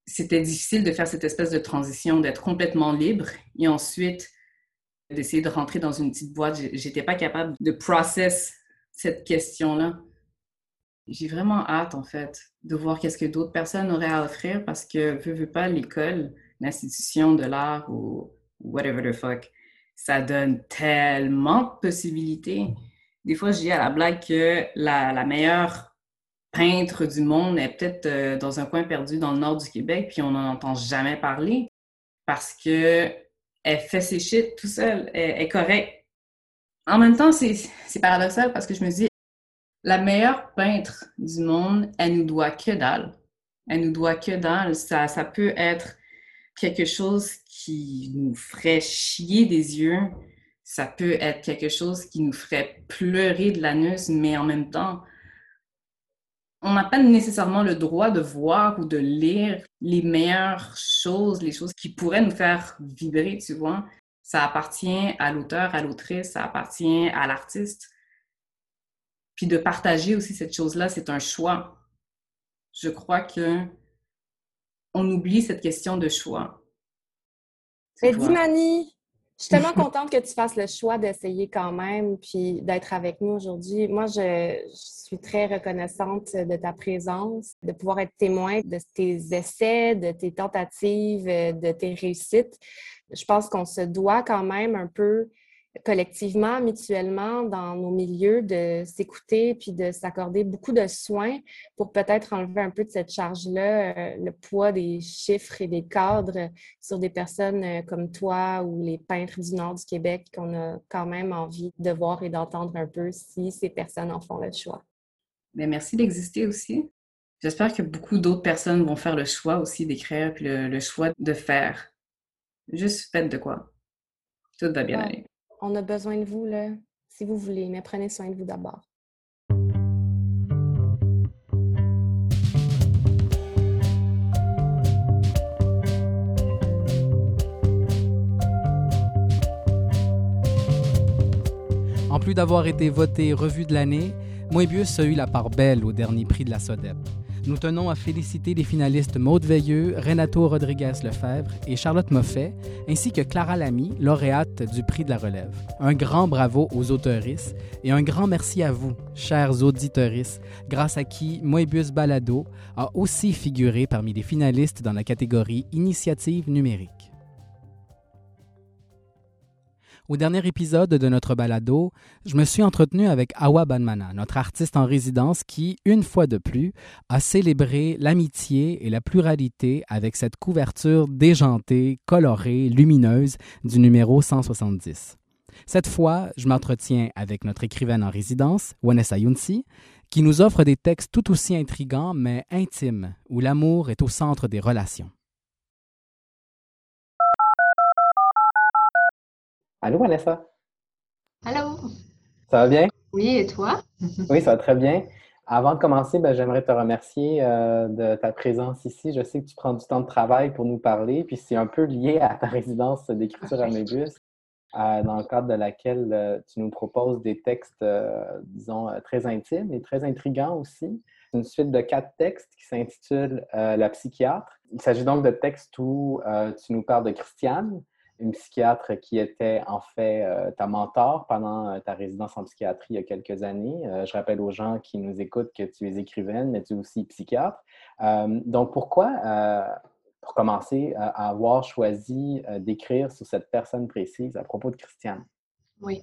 Speaker 6: c'était difficile de faire cette espèce de transition, d'être complètement libre et ensuite d'essayer de rentrer dans une petite boîte. J'étais pas capable de process cette question-là. J'ai vraiment hâte, en fait, de voir qu'est-ce que d'autres personnes auraient à offrir parce que, veux, veux pas, l'école, l'institution de l'art ou whatever the fuck, ça donne tellement de possibilités. Des fois, je dis à la blague que la, meilleure peintre du monde est peut-être euh, dans un coin perdu dans le nord du Québec, puis on n'en entend jamais parler parce que elle fait ses shit tout seul, elle, est correcte. En même temps, c'est paradoxal parce que je me dis, la meilleure peintre du monde, elle nous doit que dalle. Elle nous doit que dalle. Ça, ça peut être quelque chose qui nous ferait chier des yeux, ça peut être quelque chose qui nous ferait pleurer de l'anus, mais en même temps, on n'a pas nécessairement le droit de voir ou de lire les meilleures choses, les choses qui pourraient nous faire vibrer, tu vois. Ça appartient à l'auteur, à l'autrice, ça appartient à l'artiste. Puis de partager aussi cette chose-là, c'est un choix. Je crois que on oublie cette question de choix.
Speaker 2: Mais dis, Mani, je suis tellement contente que tu fasses le choix d'essayer quand même, puis d'être avec nous aujourd'hui. Moi, je, suis très reconnaissante de ta présence, de pouvoir être témoin de tes essais, de tes tentatives, de tes réussites. Je pense qu'on se doit quand même un peu collectivement, mutuellement, dans nos milieux, de s'écouter puis de s'accorder beaucoup de soins pour peut-être enlever un peu de cette charge-là, euh, le poids des chiffres et des cadres sur des personnes euh, comme toi ou les peintres du nord du Québec qu'on a quand même envie de voir et d'entendre un peu si ces personnes en font le choix.
Speaker 6: Mais merci d'exister aussi. J'espère que beaucoup d'autres personnes vont faire le choix aussi d'écrire puis le, choix de faire. Juste faites de quoi. Tout va bien aller
Speaker 2: on a besoin de vous, là, si vous voulez, mais prenez soin de vous d'abord.
Speaker 1: En plus d'avoir été voté revue de l'année, Moebius a eu la part belle au dernier prix de la SODEP. Nous tenons à féliciter les finalistes Maude Veilleux, Renato Rodriguez-Lefebvre et Charlotte Moffet, ainsi que Clara Lamy, lauréate du prix de la relève. Un grand bravo aux auteuristes et un grand merci à vous, chers auditeuristes, grâce à qui Moebius Balado a aussi figuré parmi les finalistes dans la catégorie Initiative numérique. Au dernier épisode de notre balado, je me suis entretenu avec Awa Banmana, notre artiste en résidence qui, une fois de plus, a célébré l'amitié et la pluralité avec cette couverture déjantée, colorée, lumineuse du numéro 170. Cette fois, je m'entretiens avec notre écrivaine en résidence, Wanessa Younsi, qui nous offre des textes tout aussi intrigants mais intimes, où l'amour est au centre des relations.
Speaker 7: Allô, Vanessa?
Speaker 8: Allô?
Speaker 7: Ça va bien?
Speaker 8: Oui, et toi?
Speaker 7: oui, ça va très bien. Avant de commencer, ben, j'aimerais te remercier euh, de ta présence ici. Je sais que tu prends du temps de travail pour nous parler, puis c'est un peu lié à ta résidence d'écriture à Mébus, euh, dans le cadre de laquelle euh, tu nous proposes des textes, disons, très intimes et très intrigants aussi. Une suite de quatre textes qui s'intitule La psychiatre. Il s'agit donc de textes où tu nous parles de Christiane, une psychiatre qui était en fait euh, ta mentor pendant euh, ta résidence en psychiatrie il y a quelques années. Euh, je rappelle aux gens qui nous écoutent que tu es écrivaine, mais tu es aussi psychiatre. donc, pourquoi, commencer, à avoir choisi d'écrire sur cette personne précise à propos de Christiane?
Speaker 8: Oui.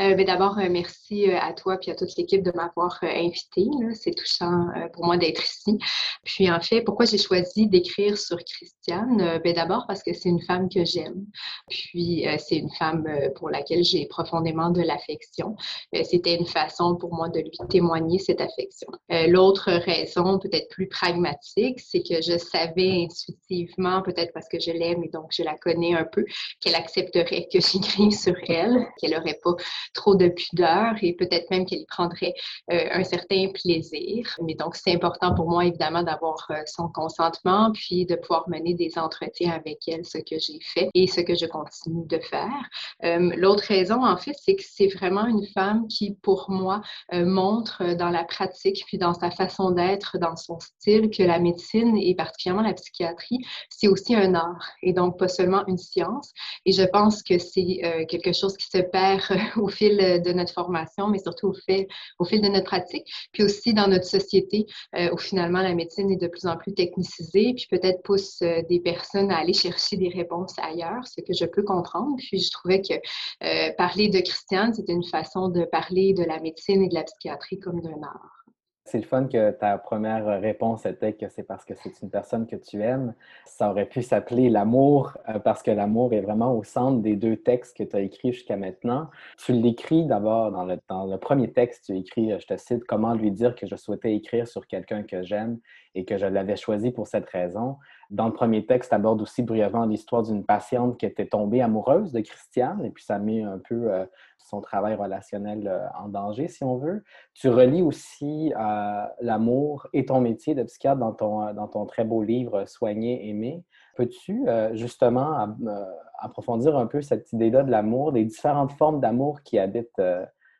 Speaker 8: Euh, ben, d'abord, euh, merci euh, à toi et à toute l'équipe de m'avoir invité. C'est touchant pour moi d'être ici. Puis, en fait, pourquoi j'ai choisi d'écrire sur Christiane? Ben, d'abord parce que c'est une femme que j'aime. Puis, c'est une femme pour laquelle j'ai profondément de l'affection. C'était une façon pour moi de lui témoigner cette affection. L'autre raison, peut-être plus pragmatique, c'est que je savais intuitivement, peut-être parce que je l'aime et donc je la connais un peu, qu'elle accepterait que j'écrive sur elle, qu'elle n'aurait pas trop de pudeur et peut-être même qu'elle y prendrait euh, un certain plaisir. Mais donc, c'est important pour moi, évidemment, d'avoir euh, son consentement, puis de pouvoir mener des entretiens avec elle, ce que j'ai fait et ce que je continue de faire. Euh, l'autre raison, en fait, c'est que c'est vraiment une femme qui, pour moi, montre dans la pratique, puis dans sa façon d'être, dans son style, que la médecine et particulièrement la psychiatrie, c'est aussi un art et donc pas seulement une science. Et je pense que c'est quelque chose qui se perd au fil de notre formation, mais surtout au fil, au fil de notre pratique, puis aussi dans notre société, euh, où finalement la médecine est de plus en plus technicisée, puis peut-être pousse euh, des personnes à aller chercher des réponses ailleurs, ce que je peux comprendre. Puis je trouvais que euh, parler de Christiane, c'était une façon de parler de la médecine et de la psychiatrie comme d'un art.
Speaker 7: C'est le fun que ta première réponse était que c'est parce que c'est une personne que tu aimes. Ça aurait pu s'appeler l'amour euh, parce que l'amour est vraiment au centre des deux textes que tu as écrits jusqu'à maintenant. Tu l'écris d'abord dans le, premier texte, tu écris, euh, je te cite, comment lui dire que je souhaitais écrire sur quelqu'un que j'aime et que je l'avais choisi pour cette raison. Dans le premier texte, tu abordes aussi brièvement l'histoire d'une patiente qui était tombée amoureuse de Christiane et puis ça met un peu euh, son travail relationnel euh, en danger, si on veut. Tu relis aussi euh, l'amour et ton métier de psychiatre dans ton, dans ton très beau livre Soigner, aimer. Peux-tu justement approfondir un peu cette idée-là de l'amour, des différentes formes d'amour qui habitent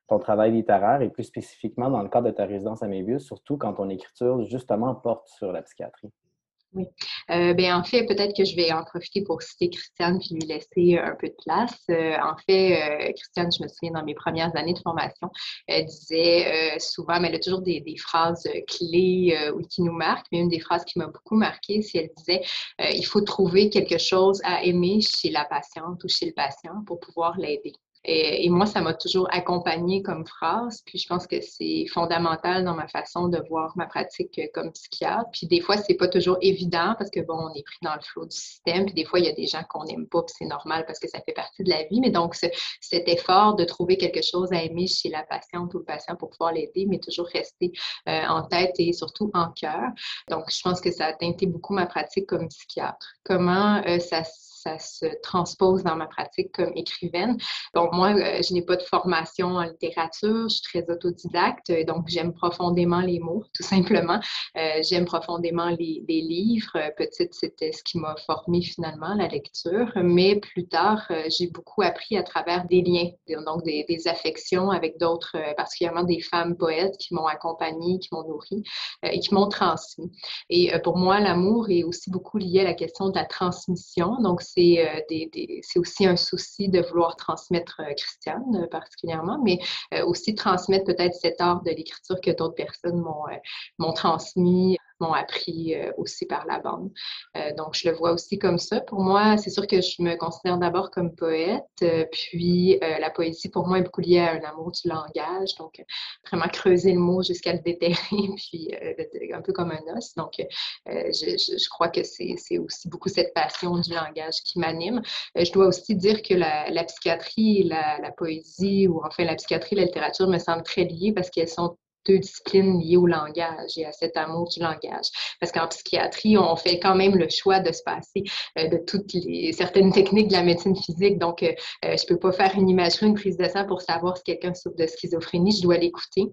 Speaker 7: ton travail littéraire et plus spécifiquement dans le cadre de ta résidence à Mébius, surtout quand ton écriture justement porte sur la psychiatrie?
Speaker 8: Oui. Euh, ben, en fait, peut-être que je vais en profiter pour citer Christiane puis lui laisser un peu de place. Euh, en fait, euh, Christiane, je me souviens dans mes premières années de formation, elle disait souvent, mais elle a toujours des, des phrases clés qui nous marquent, mais une des phrases qui m'a beaucoup marquée, c'est elle disait il faut trouver quelque chose à aimer chez la patiente ou chez le patient pour pouvoir l'aider. Et, moi, ça m'a toujours accompagnée comme phrase. Puis je pense que c'est fondamental dans ma façon de voir ma pratique comme psychiatre. Puis des fois, c'est pas toujours évident parce que bon, on est pris dans le flot du système. Puis des fois, il y a des gens qu'on n'aime pas, puis c'est normal parce que ça fait partie de la vie. Mais donc, cet effort de trouver quelque chose à aimer chez la patiente ou le patient pour pouvoir l'aider, mais toujours rester euh, en tête et surtout en cœur. Donc, je pense que ça a teinté beaucoup ma pratique comme psychiatre. Comment euh, ça ça se transpose dans ma pratique comme écrivaine. Donc, moi, euh, je n'ai pas de formation en littérature, je suis très autodidacte, donc j'aime profondément les mots, tout simplement. Euh, j'aime profondément les, livres. Petite, c'était ce qui m'a formé finalement, la lecture. Mais plus tard, euh, j'ai beaucoup appris à travers des liens, donc des, affections avec d'autres, particulièrement des femmes poètes qui m'ont accompagnée, qui m'ont nourrie et qui m'ont transmis. Et pour moi, l'amour est aussi beaucoup lié à la question de la transmission. Donc, euh, c'est aussi un souci de vouloir transmettre euh, Christiane euh, particulièrement, mais aussi transmettre peut-être cet art de l'écriture que d'autres personnes m'ont transmis appris euh, aussi par la bande. Euh, donc, je le vois aussi comme ça. Pour moi, c'est sûr que je me considère d'abord comme poète, euh, puis la poésie, pour moi, est beaucoup liée à un amour du langage. Donc, vraiment creuser le mot jusqu'à le déterrer, puis un peu comme un os. Donc, je, crois que c'est aussi beaucoup cette passion du langage qui m'anime. je dois aussi dire que la, psychiatrie, la, poésie, ou enfin la psychiatrie, la littérature me semblent très liées parce qu'elles sont deux disciplines liées au langage et à cet amour du langage. Parce qu'en psychiatrie, on fait quand même le choix de se passer euh, de toutes les certaines techniques de la médecine physique. Donc, euh, euh, je peux pas faire une imagerie, une prise de sang pour savoir si quelqu'un souffre de schizophrénie. Je dois l'écouter,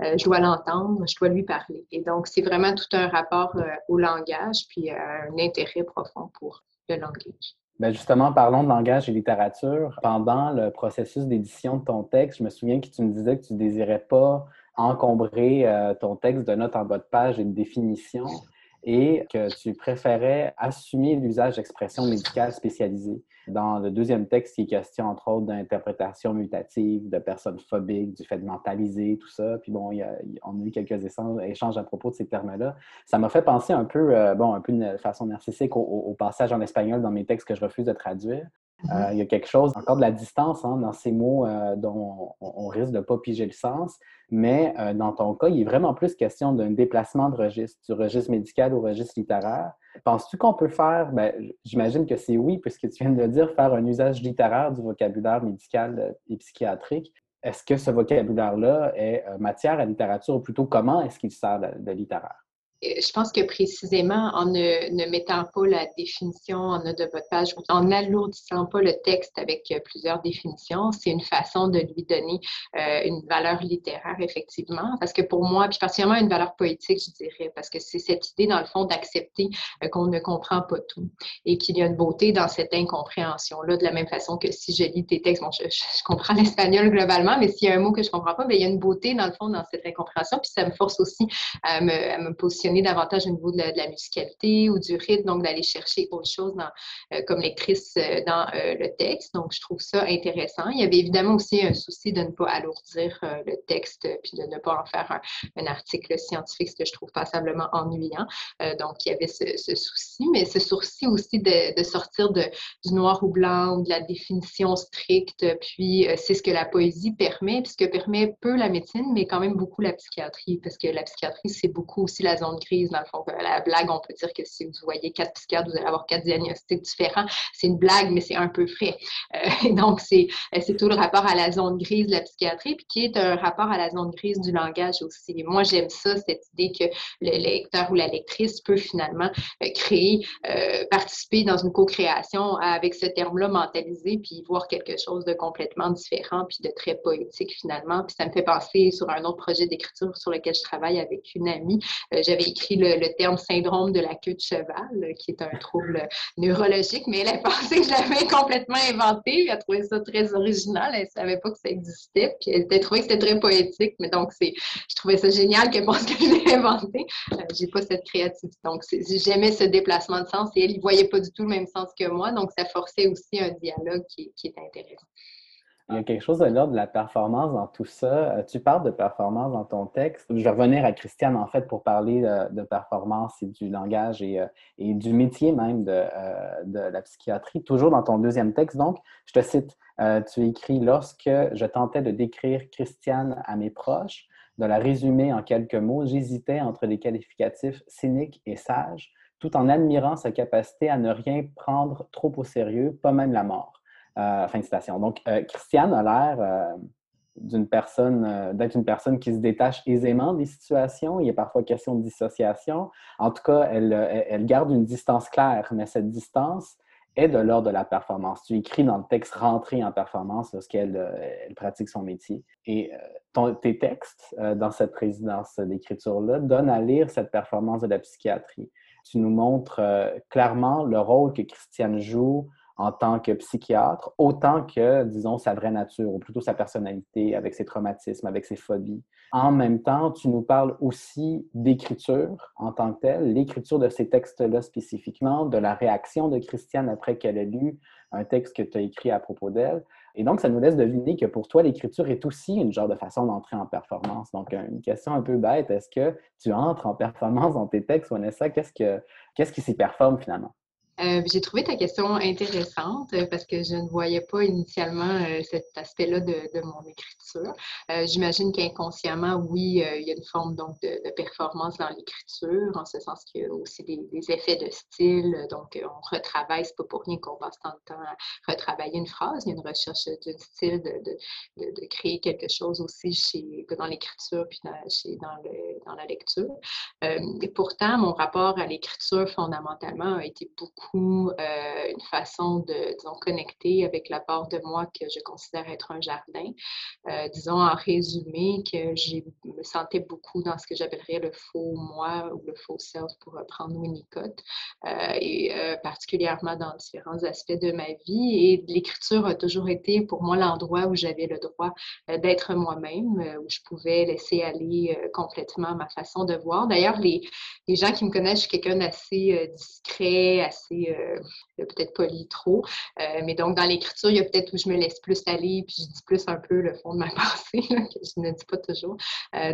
Speaker 8: je dois l'entendre, je dois lui parler. Et donc, c'est vraiment tout un rapport au langage, puis un intérêt profond pour le langage.
Speaker 7: Bien justement, parlons de langage et littérature. Pendant le processus d'édition de ton texte, je me souviens que tu me disais que tu désirais pas encombrer euh, ton texte de notes en bas de page et de définitions. et que tu préférais assumer l'usage d'expressions médicales spécialisées. Dans le deuxième texte, il est question, entre autres, d'interprétation mutative, de personnes phobiques, du fait de mentaliser, tout ça. Puis bon, on a eu quelques échanges à propos de ces termes-là. Ça m'a fait penser un peu, euh, bon, un peu de façon narcissique au, passage en espagnol dans mes textes que je refuse de traduire. Euh, mm-hmm. il y a quelque chose, encore de la distance hein, dans ces mots euh, dont on, risque de ne pas piger le sens, mais dans ton cas, il est vraiment plus question d'un déplacement de registre, du registre médical au registre littéraire. Penses-tu qu'on peut faire, ben, j'imagine que c'est oui, puisque tu viens de le dire, faire un usage littéraire du vocabulaire médical et psychiatrique. Est-ce que ce vocabulaire-là est matière à littérature ou plutôt comment est-ce qu'il sert de littéraire?
Speaker 8: Je pense que précisément en ne, mettant pas la définition en note de votre page, en n'alourdissant pas le texte avec euh, plusieurs définitions, c'est une façon de lui donner euh, une valeur littéraire, effectivement. Parce que pour moi, puis particulièrement une valeur poétique, je dirais, parce que c'est cette idée, dans le fond, d'accepter euh, qu'on ne comprend pas tout et qu'il y a une beauté dans cette incompréhension-là, de la même façon que si je lis tes textes, bon, je, comprends l'espagnol globalement, mais s'il y a un mot que je ne comprends pas, bien, il y a une beauté, dans le fond, dans cette incompréhension, puis ça me force aussi à me, à me positionner davantage au niveau de la, musicalité ou du rythme, donc d'aller chercher autre chose dans, euh, comme lectrice euh, dans euh, le texte. Donc, je trouve ça intéressant. Il y avait évidemment aussi un souci de ne pas alourdir le texte puis de ne pas en faire un, article scientifique, ce que je trouve passablement ennuyant. donc, il y avait ce, souci, mais ce souci aussi de, sortir du noir ou blanc ou de la définition stricte. Puis, c'est ce que la poésie permet, puisque permet peu la médecine, mais quand même beaucoup la psychiatrie, parce que la psychiatrie, c'est beaucoup aussi la zone dans le fond. La blague, on peut dire que si vous voyez quatre psychiatres, vous allez avoir quatre diagnostics différents. C'est une blague, mais c'est un peu frais. Euh, donc, c'est tout le rapport à la zone grise de la psychiatrie, puis qui est un rapport à la zone grise du langage aussi. moi, j'aime ça, cette idée que le lecteur ou la lectrice peut finalement euh, créer, euh, participer dans une co-création avec ce terme-là mentalisé, puis voir quelque chose de complètement différent, puis de très poétique finalement. Puis ça me fait penser sur un autre projet d'écriture sur lequel je travaille avec une amie. J'avais écrit le, terme syndrome de la queue de cheval, qui est un trouble neurologique, mais elle a pensé que je l'avais complètement inventé. Elle a trouvé ça très original. Elle ne savait pas que ça existait. Puis elle a trouvé que c'était très poétique. Mais donc, c'est, je trouvais ça génial qu'elle pense que je l'ai inventé. Euh, j'ai pas cette créativité. Donc, j'aimais ce déplacement de sens et elle ne voyait pas du tout le même sens que moi. Donc, ça forçait aussi un dialogue qui, qui est intéressant.
Speaker 7: Il y a quelque chose de l'ordre de la performance dans tout ça. Euh, tu parles de performance dans ton texte. Je vais revenir à Christiane, en fait, pour parler de, performance et du langage et, euh, du métier même de, euh, de, la psychiatrie. Toujours dans ton deuxième texte, donc, je te cite, tu écris « Lorsque je tentais de décrire Christiane à mes proches, de la résumer en quelques mots, j'hésitais entre les qualificatifs cyniques et sages, tout en admirant sa capacité à ne rien prendre trop au sérieux, pas même la mort. Euh, fin de citation. Donc, euh, Christiane a l'air euh, d'une d'être une personne qui se détache aisément des situations. Il y a parfois question de dissociation. En tout cas, elle, elle garde une distance claire, mais cette distance est de l'ordre de la performance. Tu écris dans le texte rentrer en performance lorsqu'elle elle pratique son métier. Et tes textes dans cette résidence d'écriture-là donnent à lire cette performance de la psychiatrie. Tu nous montres clairement le rôle que Christiane joue en tant que psychiatre, autant que, disons, sa vraie nature, ou plutôt sa personnalité, avec ses traumatismes, avec ses phobies. En même temps, tu nous parles aussi d'écriture en tant que telle, l'écriture de ces textes-là spécifiquement, de la réaction de Christiane après qu'elle ait lu un texte que tu as écrit à propos d'elle. Et donc, ça nous laisse deviner que pour toi, l'écriture est aussi une genre de façon d'entrer en performance. Donc, une question un peu bête, est-ce que tu entres en performance dans tes textes, Vanessa? Qu'est-ce, que, qu'est-ce qui s'y performe finalement?
Speaker 8: Euh, j'ai trouvé ta question intéressante euh, parce que je ne voyais pas initialement euh, cet aspect-là de, mon écriture. J'imagine qu'inconsciemment, oui, il y a une forme donc de, performance dans l'écriture, en ce sens qu'il y a aussi des, effets de style. Donc, on retravaille, c'est pas pour rien qu'on passe tant de temps à retravailler une phrase. Il y a une recherche d'un style de, créer quelque chose aussi chez, dans l'écriture puis dans, dans, dans, la lecture. et pourtant, mon rapport à l'écriture fondamentalement a été beaucoup euh, une façon de, disons, connecter avec la part de moi que je considère être un jardin. Euh, disons en résumé que je me sentais beaucoup dans ce que j'appellerais le faux moi ou le faux self pour reprendre Winnicott, et particulièrement dans différents aspects de ma vie. Et l'écriture a toujours été pour moi l'endroit où j'avais le droit d'être moi-même, où je pouvais laisser aller complètement ma façon de voir. D'ailleurs, les, les gens qui me connaissent, je suis quelqu'un d'assez euh, discret, assez euh, peut-être poli trop. Euh, mais donc, dans l'écriture, il y a peut-être où je me laisse plus aller, puis je dis plus un peu le fond de ma pensée, que je ne dis pas toujours.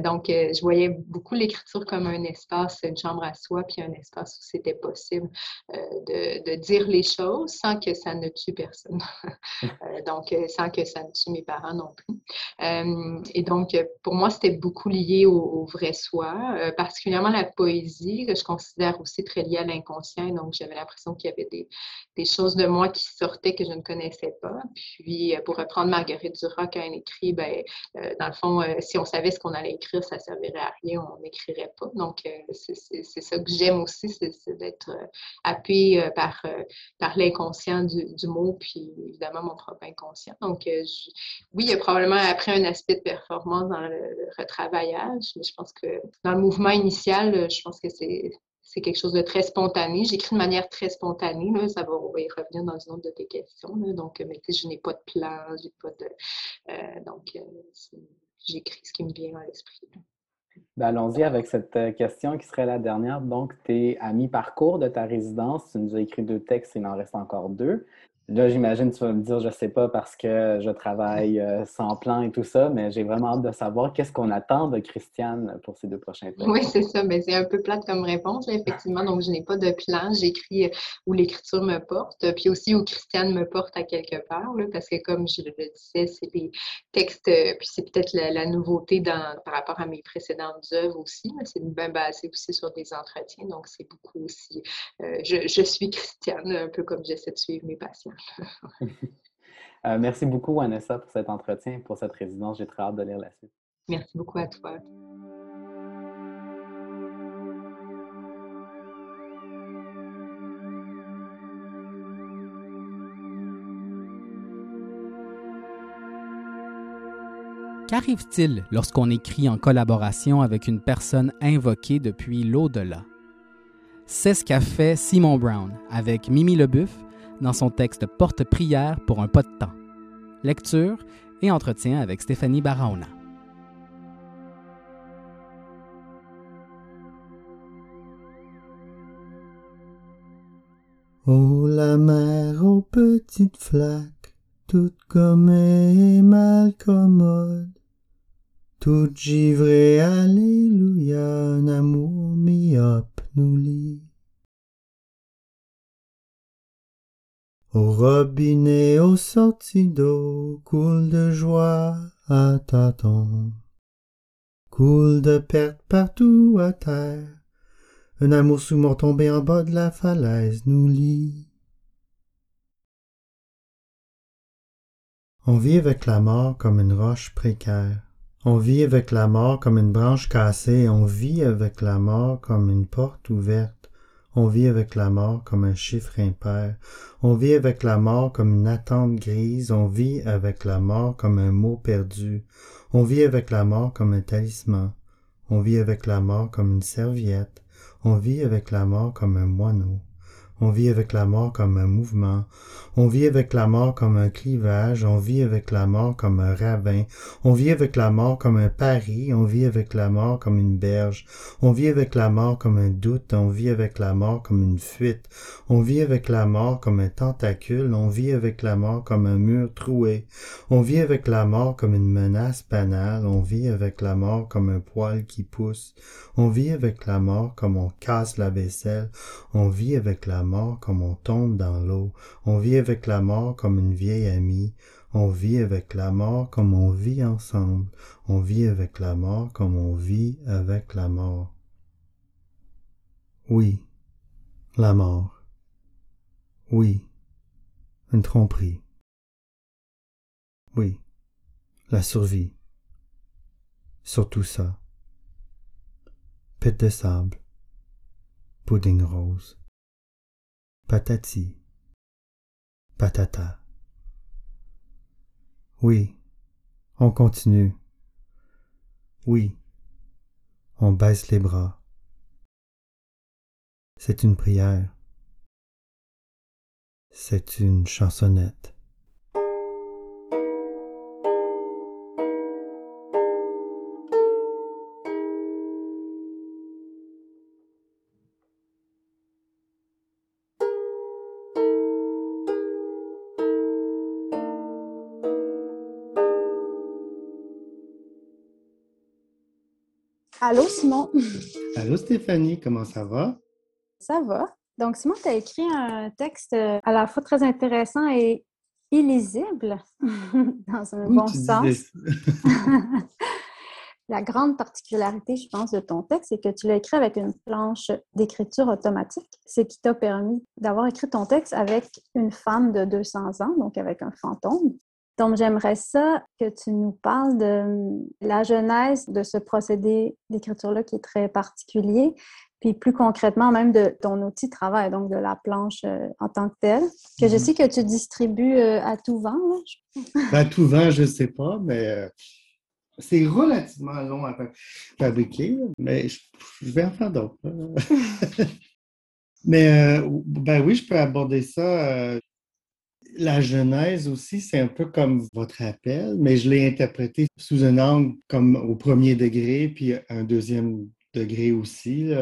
Speaker 8: donc, je voyais beaucoup l'écriture comme un espace, une chambre à soi, puis un espace où c'était possible de, de, dire les choses sans que ça ne tue personne. donc, sans que ça ne tue mes parents non plus. et donc, pour moi, c'était beaucoup lié au, au vrai soi, particulièrement la poésie, que je considère aussi très liée à l'inconscient. Donc, j'avais l'impression qu'il y avait des, choses de moi qui sortaient que je ne connaissais pas. Puis, euh, pour reprendre Marguerite Duras, quand elle écrit, ben, euh, dans le fond, euh, si on savait ce qu'on allait écrire, ça ne servirait à rien, on n'écrirait pas. Donc, c'est ça que j'aime aussi, c'est d'être appuyé par, l'inconscient du, mot, puis évidemment mon propre inconscient. Donc, oui, il y a probablement après un aspect de performance dans le retravaillage, mais je pense que dans le mouvement initial, je pense que c'est c'est quelque chose de très spontané. J'écris de manière très spontanée. Ça va, y revenir dans une autre de tes questions. Donc, mais je n'ai pas de plan, pas de. Euh, donc, euh, j'écris ce qui me vient à l'esprit.
Speaker 7: Ben, allons-y avec cette euh, question qui serait la dernière. Donc, tu es à mi-parcours de ta résidence. Tu nous as écrit deux textes, il en reste encore deux. Là, j'imagine tu vas me dire, je sais pas parce que je travaille euh, sans plan et tout ça, mais j'ai vraiment hâte de savoir qu'est-ce qu'on attend de Christiane pour ces deux prochains textes.
Speaker 8: Oui, c'est ça. Mais c'est un peu plate comme réponse, effectivement. Donc, je n'ai pas de plan. J'écris euh, où l'écriture me porte, puis aussi où Christiane me porte à quelque part, parce que comme je le disais, c'est des textes, euh, puis c'est peut-être la, nouveauté dans, par rapport à mes précédentes œuvres aussi. C'est bien basé aussi sur des entretiens. Donc, c'est beaucoup aussi. je, je suis Christiane, un peu comme j'essaie de suivre mes patients.
Speaker 7: Euh, merci beaucoup, Vanessa, pour cet entretien, pour cette résidence. J'ai très hâte de lire la suite.
Speaker 8: Merci beaucoup à toi.
Speaker 1: Qu'arrive-t-il lorsqu'on écrit en collaboration avec une personne invoquée depuis l'au-delà? C'est ce qu'a fait Simon Brown avec Mimi Lebuff dans son texte Porte-prière pour un pas de temps. Lecture et entretien avec Stéphanie Barahona.
Speaker 9: Oh la mer aux petites flaques, toute comme et mal commode, toute givrée, alléluia, un amour mi-op nous lie. Au robinet, aux sorties d'eau, coule de joie à tâtons. Coule de perte partout à terre. Un amour sous tombé en bas de la falaise nous lie. On vit avec la mort comme une roche précaire. On vit avec la mort comme une branche cassée. On vit avec la mort comme une porte ouverte. On vit avec la mort comme un chiffre impair. On vit avec la mort comme une attente grise. On vit avec la mort comme un mot perdu. On vit avec la mort comme un talisman. On vit avec la mort comme une serviette. On vit avec la mort comme un moineau. On vit avec la mort comme un mouvement. On vit avec la mort comme un clivage. On vit avec la mort comme un ravin. On vit avec la mort comme un pari. On vit avec la mort comme une berge. On vit avec la mort comme un doute. On vit avec la mort comme une fuite. On vit avec la mort comme un tentacule. On vit avec la mort comme un mur troué. On vit avec la mort comme une menace banale. On vit avec la mort comme un poil qui pousse. On vit avec la mort comme on casse la vaisselle. On vit avec la mort comme on tombe dans l'eau, on vit avec la mort comme une vieille amie, on vit avec la mort comme on vit ensemble, on vit avec la mort comme on vit avec la mort. Oui, la mort. Oui, une tromperie. Oui, la survie. Surtout ça. Pète de sable. Pudding rose. Patati, patata. Oui, on continue. Oui, on baisse les bras. C'est une prière. C'est une chansonnette.
Speaker 3: Allô, Simon?
Speaker 9: Allô, Stéphanie, comment ça va?
Speaker 3: Ça va. Donc, Simon, tu as écrit un texte euh, à la fois très intéressant et illisible, dans un bon sens. la grande particularité, je pense, de ton texte, c'est que tu l'as écrit avec une planche d'écriture automatique, ce qui t'a permis d'avoir écrit ton texte avec une femme de 200 ans, donc avec un fantôme. Donc, j'aimerais ça que tu nous parles de la genèse de ce procédé d'écriture-là qui est très particulier, puis plus concrètement même de ton outil de travail, donc de la planche euh, en tant que telle, que je mhm. sais que tu distribues euh, à tout vent.
Speaker 9: Ben, à tout vent, je ne sais pas, mais euh, c'est relativement long à fabriquer, mais je, vais en faire d'autres. mais ben oui, je peux aborder ça. La genèse aussi, c'est un peu comme votre appel, mais je l'ai interprété sous un angle comme au premier degré, puis un deuxième degré aussi.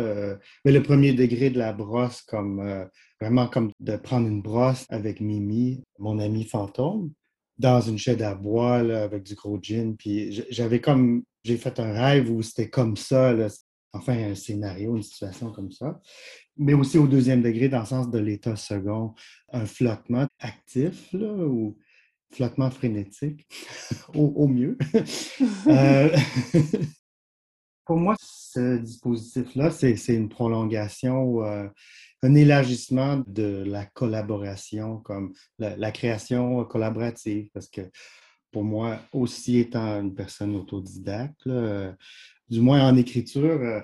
Speaker 9: Mais le premier degré de la brosse, comme euh, vraiment comme de prendre une brosse avec Mimi, mon ami fantôme, dans une chaîne à bois avec du gros gin. Puis j'avais comme, j'ai fait un rêve où c'était comme ça, enfin un scénario, une situation comme ça. Mais aussi au deuxième degré, dans le sens de l'état second, un flottement actif ou flottement frénétique, au, mieux. Euh, pour moi, ce dispositif-là, c'est une prolongation, euh, un élargissement de la collaboration, comme la, création collaborative, parce que pour moi, aussi étant une personne autodidacte, du moins en écriture, euh,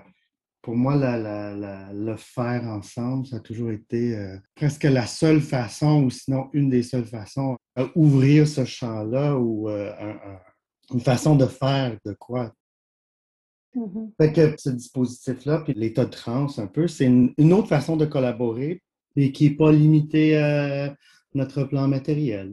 Speaker 9: pour moi, le faire ensemble, ça a toujours été euh, presque la seule façon, ou sinon une des seules façons, à ouvrir ce champ-là ou une façon de faire de quoi Mm-hmm. Fait que ce dispositif-là, puis l'état de transe un peu, c'est une, autre façon de collaborer et qui n'est pas limité à notre plan matériel.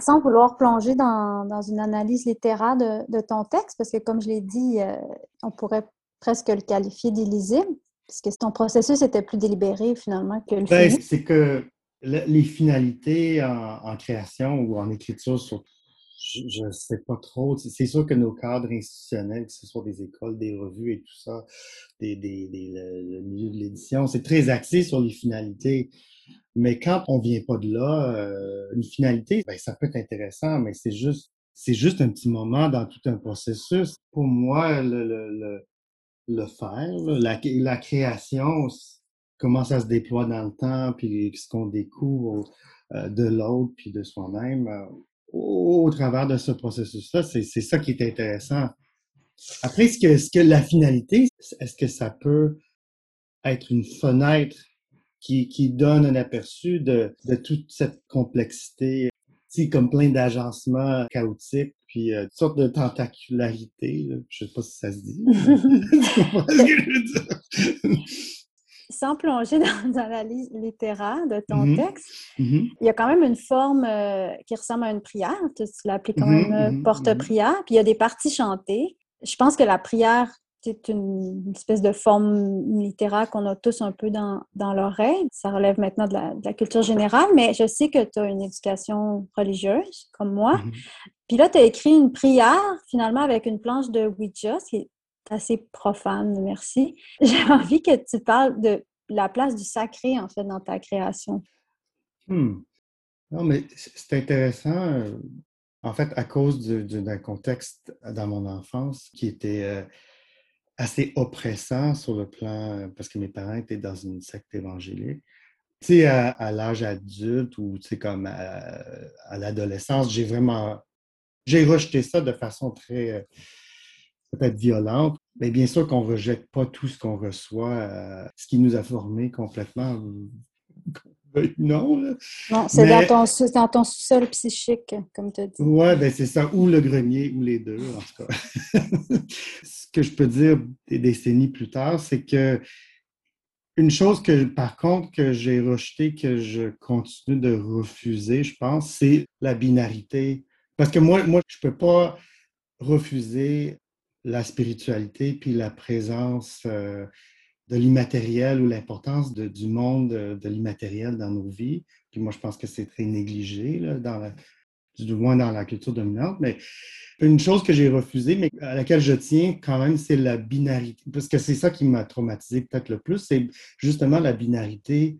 Speaker 3: Sans vouloir plonger dans, une analyse littéraire de, ton texte, parce que comme je l'ai dit, euh, on pourrait presque le qualifier d'illisible, puisque ton processus était plus délibéré finalement que le
Speaker 9: ben, C'est que les finalités en, en, création ou en écriture, je ne sais pas trop. C'est sûr que nos cadres institutionnels, que ce soit des écoles, des revues et tout ça, des, des, le, milieu de l'édition, c'est très axé sur les finalités. Mais quand on vient pas de là, euh, une finalité, ben, ça peut être intéressant, mais c'est juste, c'est juste un petit moment dans tout un processus. Pour moi, le, le, le, faire, la, la création, comment ça se déploie dans le temps, puis ce qu'on découvre euh, de l'autre, puis de soi-même euh, au, travers de ce processus-là. C'est ça qui est intéressant. Après, est-ce que, est que la finalité, est-ce que ça peut être une fenêtre qui, qui donne un aperçu de, de toute cette complexité, comme plein d'agencements chaotiques, puis euh, toutes sortes de tentacularité. Je ne sais pas si ça se dit.
Speaker 3: sans plonger dans, dans la littéraire de ton
Speaker 9: mm-hmm.
Speaker 3: texte,
Speaker 9: mm-hmm.
Speaker 3: il y a quand même une forme euh, qui ressemble à une prière. Tu, l'as appelé quand même porte-prière. Puis il y a des parties chantées. Je pense que la prière, c'est une, espèce de forme littéraire qu'on a tous un peu dans, dans l'oreille. Ça relève maintenant de la, culture générale, mais je sais que tu as une éducation religieuse, comme moi. Puis là, tu as écrit une prière, finalement, avec une planche de Ouija, ce qui est assez profane, merci. J'ai envie que tu parles de la place du sacré, en fait, dans ta création.
Speaker 9: Hmm. Non, mais c'est intéressant, euh, en fait, à cause d'un contexte dans mon enfance qui était euh, assez oppressant sur le plan, euh, parce que mes parents étaient dans une secte évangélique. Tu sais, à, l'âge adulte ou, tu sais, comme à l'adolescence, j'ai vraiment, j'ai rejeté ça de façon très peut-être violente. Mais bien sûr qu'on ne rejette pas tout ce qu'on reçoit, euh, ce qui nous a formés complètement. Non,
Speaker 3: Non, c'est dans ton, sous-sol psychique, comme tu as dit.
Speaker 9: Oui, ben c'est ça, ou le grenier, ou les deux, en tout cas. ce que je peux dire des décennies plus tard, c'est que une chose que, par contre, que j'ai rejeté, que je continue de refuser, je pense, c'est la binarité. Parce que moi, moi je ne peux pas refuser la spiritualité puis la présence euh, de l'immatériel ou l'importance du monde euh, de l'immatériel dans nos vies. Puis moi, je pense que c'est très négligé, du moins dans la culture dominante. Mais une chose que j'ai refusée, mais à laquelle je tiens quand même, c'est la binarité. Parce que c'est ça qui m'a traumatisé peut-être le plus, c'est justement la binarité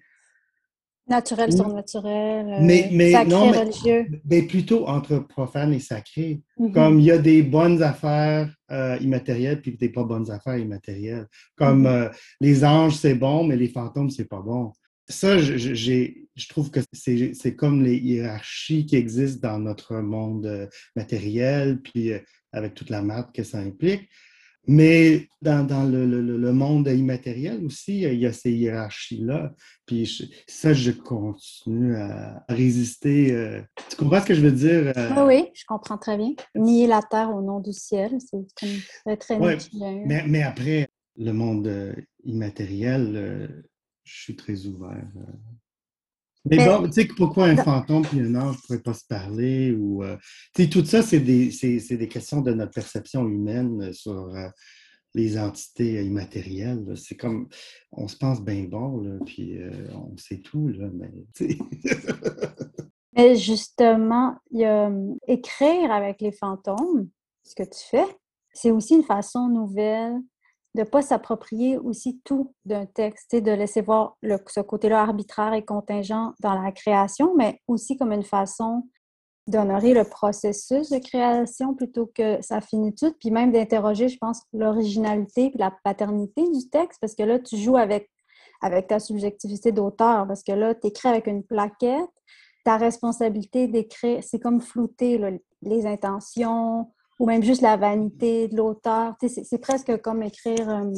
Speaker 3: Naturel, surnaturel, euh, sacré, religieux.
Speaker 9: Mais, plutôt entre profane et sacré. Mm-hmm. Comme il y a des bonnes affaires euh, immatérielles puis des pas bonnes affaires immatérielles. Comme mm-hmm. euh, les anges, c'est bon, mais les fantômes, c'est pas bon. Ça, je, je trouve que c'est comme les hiérarchies qui existent dans notre monde matériel, puis avec toute la maths que ça implique. Mais dans, dans le, le, monde immatériel aussi, il y a ces hiérarchies-là. Puis ça, je continue à, résister. Euh. Tu comprends ce que je veux dire?
Speaker 3: Euh? Oui, oui, je comprends très bien. Nier la terre au nom du ciel, c'est très, très
Speaker 9: ouais, mais, mais, après, le monde euh, immatériel, je suis très ouvert. Mais, bon, tu sais, pourquoi un fantôme et un ange ne pourraient pas se parler? Ou, euh, tout ça, c'est des, des, questions de notre perception humaine sur euh, les entités immatérielles. C'est comme, on se pense bien bon, là, puis euh, on sait tout, là, mais...
Speaker 3: mais justement, y a, écrire avec les fantômes, ce que tu fais, c'est aussi une façon nouvelle de ne pas s'approprier aussi tout d'un texte, de laisser voir ce côté-là arbitraire et contingent dans la création, mais aussi comme une façon d'honorer le processus de création plutôt que sa finitude, puis même d'interroger, je pense, l'originalité et la paternité du texte, parce que là, tu joues avec, avec ta subjectivité d'auteur, parce que là, tu écris avec une plaquette, ta responsabilité d'écrire, c'est comme flouter les intentions, ou même juste la vanité de l'auteur. C'est presque comme écrire euh,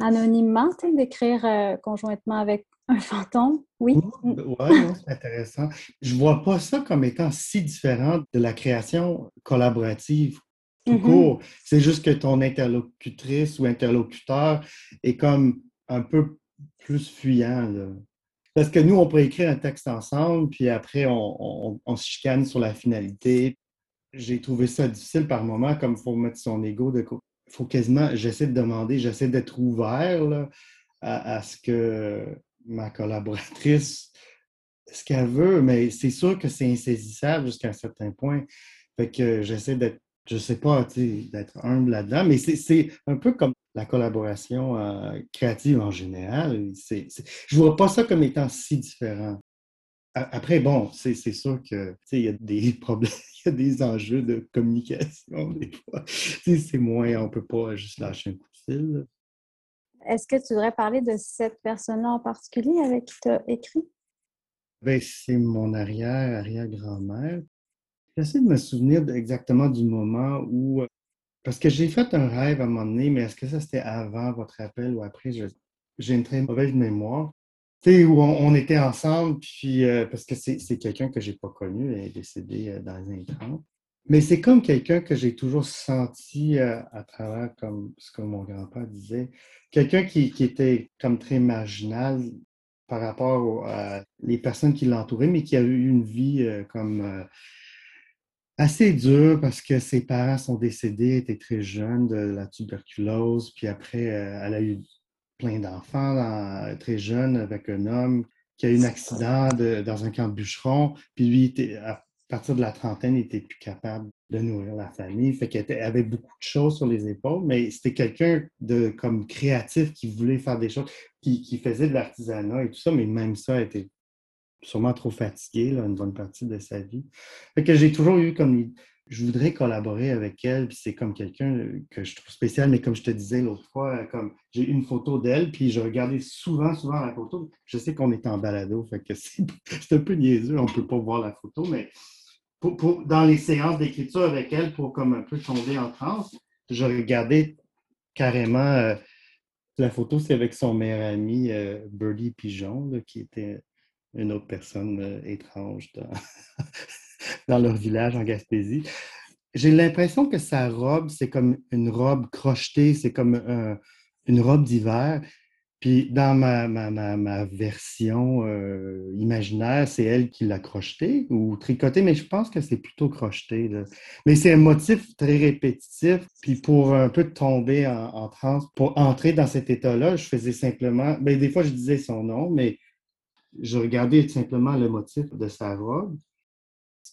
Speaker 3: anonymement, d'écrire euh, conjointement avec un fantôme. Oui.
Speaker 9: Oui, mm. c'est intéressant. Je ne vois pas ça comme étant si différent de la création collaborative tout mm-hmm. court. C'est juste que ton interlocutrice ou interlocuteur est comme un peu plus fuyant. Parce que nous, on peut écrire un texte ensemble, puis après, on, on se chicane sur la finalité, j'ai trouvé ça difficile par moment, comme il faut mettre son ego de côté. Faut quasiment, j'essaie de demander, j'essaie d'être ouvert à, ce que ma collaboratrice, ce qu'elle veut, mais c'est sûr que c'est insaisissable jusqu'à un certain point. Fait que j'essaie d'être, je sais pas, d'être humble là-dedans, mais c'est un peu comme la collaboration euh, créative en général. je vois pas ça comme étant si différent. Après, bon, c'est sûr que il y a des problèmes, il y a des enjeux de communication des fois. C'est moins, on ne peut pas juste lâcher un coup de fil.
Speaker 3: Est-ce que tu voudrais parler de cette personne-là en particulier avec qui tu as écrit?
Speaker 9: Ben, c'est mon arrière, arrière-grand-mère. J'essaie de me souvenir exactement du moment où. Parce que j'ai fait un rêve à un moment donné, mais est-ce que ça c'était avant votre appel ou après? J'ai une très mauvaise mémoire où on, était ensemble, puis euh, parce que c'est quelqu'un que j'ai pas connu, elle est décédée euh, dans les années 30. Mais c'est comme quelqu'un que j'ai toujours senti euh, à travers, comme ce que mon grand-père disait, quelqu'un qui, était comme très marginal par rapport les personnes qui l'entouraient, mais qui a eu une vie comme assez dure parce que ses parents sont décédés, étaient très jeunes de la tuberculose, puis après, elle a eu plein d'enfants très jeunes avec un homme qui a eu un accident dans un camp de bûcheron. Puis lui, à partir de la trentaine, il n'était plus capable de nourrir la famille. Fait qu'il avait beaucoup de choses sur les épaules, mais c'était quelqu'un de comme créatif qui voulait faire des choses, qui, faisait de l'artisanat et tout ça, mais même ça était sûrement trop fatigué là, une bonne partie de sa vie. Fait que j'ai toujours eu comme je voudrais collaborer avec elle, puis c'est comme quelqu'un euh, que je trouve spécial, mais comme je te disais l'autre fois, euh, comme j'ai une photo d'elle, puis je regardais souvent, souvent la photo. Je sais qu'on est en balado, fait que c'est un peu niaiseux, on ne peut pas voir la photo, mais dans les séances d'écriture avec elle, pour comme un peu tomber en transe, je regardais carrément. euh, la photo, c'est avec son meilleur ami Birdie Pigeon, qui était une autre personne étrange dans, dans leur village en Gaspésie. J'ai l'impression que sa robe, c'est comme une robe crochetée, c'est comme un- une robe d'hiver. Puis dans ma, ma, ma, ma version euh, imaginaire, c'est elle qui l'a crocheté ou tricoté, mais je pense que c'est plutôt crocheté. là. Mais c'est un motif très répétitif. Puis pour un peu tomber en, en transe, pour entrer dans cet état-là, je faisais simplement, ben, des fois je disais son nom, mais je regardais simplement le motif de sa robe.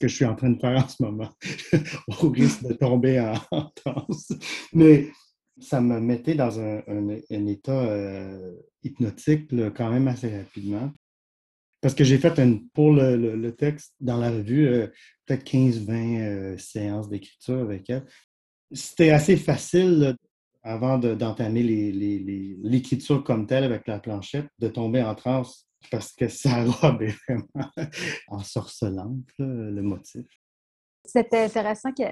Speaker 9: Que je suis en train de faire en ce moment, au risque de tomber en, en transe. Mais ça me mettait dans un, état euh, hypnotique quand même assez rapidement. Parce que j'ai fait pour le, texte dans la revue, euh, peut-être 15-20 euh, séances d'écriture avec elle. C'était assez facile avant de- d'entamer l'écriture comme telle avec la planchette, de tomber en transe parce que sa robe est vraiment ensorcelante, le motif.
Speaker 3: C'était intéressant que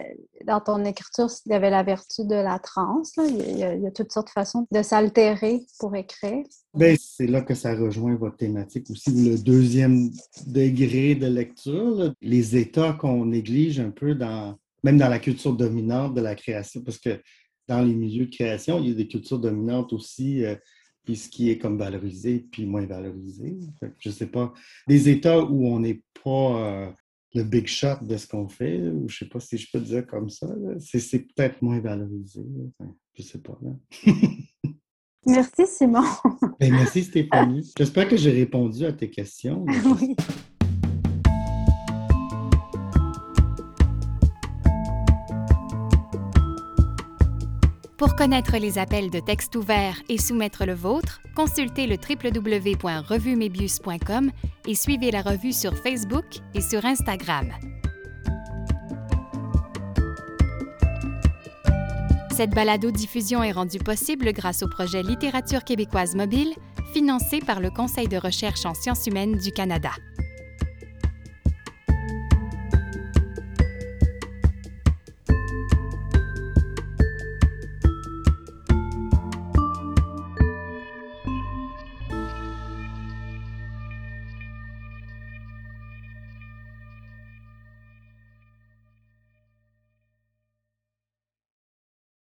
Speaker 3: dans ton écriture, il y avait la vertu de la transe. Il, y a, il y toutes sortes de façons de s'altérer pour écrire.
Speaker 9: Ben, c'est là que ça rejoint votre thématique aussi, le deuxième degré de lecture, là. les états qu'on néglige un peu dans, même dans la culture dominante de la création, parce que dans les milieux de création, il y a des cultures dominantes aussi, euh, puis ce qui est comme valorisé, puis moins valorisé. Fait que je sais pas, des états où on n'est pas euh, le big shot de ce qu'on fait, ou je sais pas si je peux dire comme ça, c'est peut-être moins valorisé. Enfin, je sais pas. là.
Speaker 3: Merci, Simon.
Speaker 9: Ben, merci Stéphanie. J'espère que j'ai répondu à tes questions.
Speaker 3: oui.
Speaker 10: Pour connaître les appels de texte ouvert et soumettre le vôtre, consultez le www.revumebius.com et suivez la revue sur Facebook et sur Instagram. Cette balado-diffusion est rendue possible grâce au projet Littérature québécoise mobile, financé par le Conseil de recherche en sciences humaines du Canada.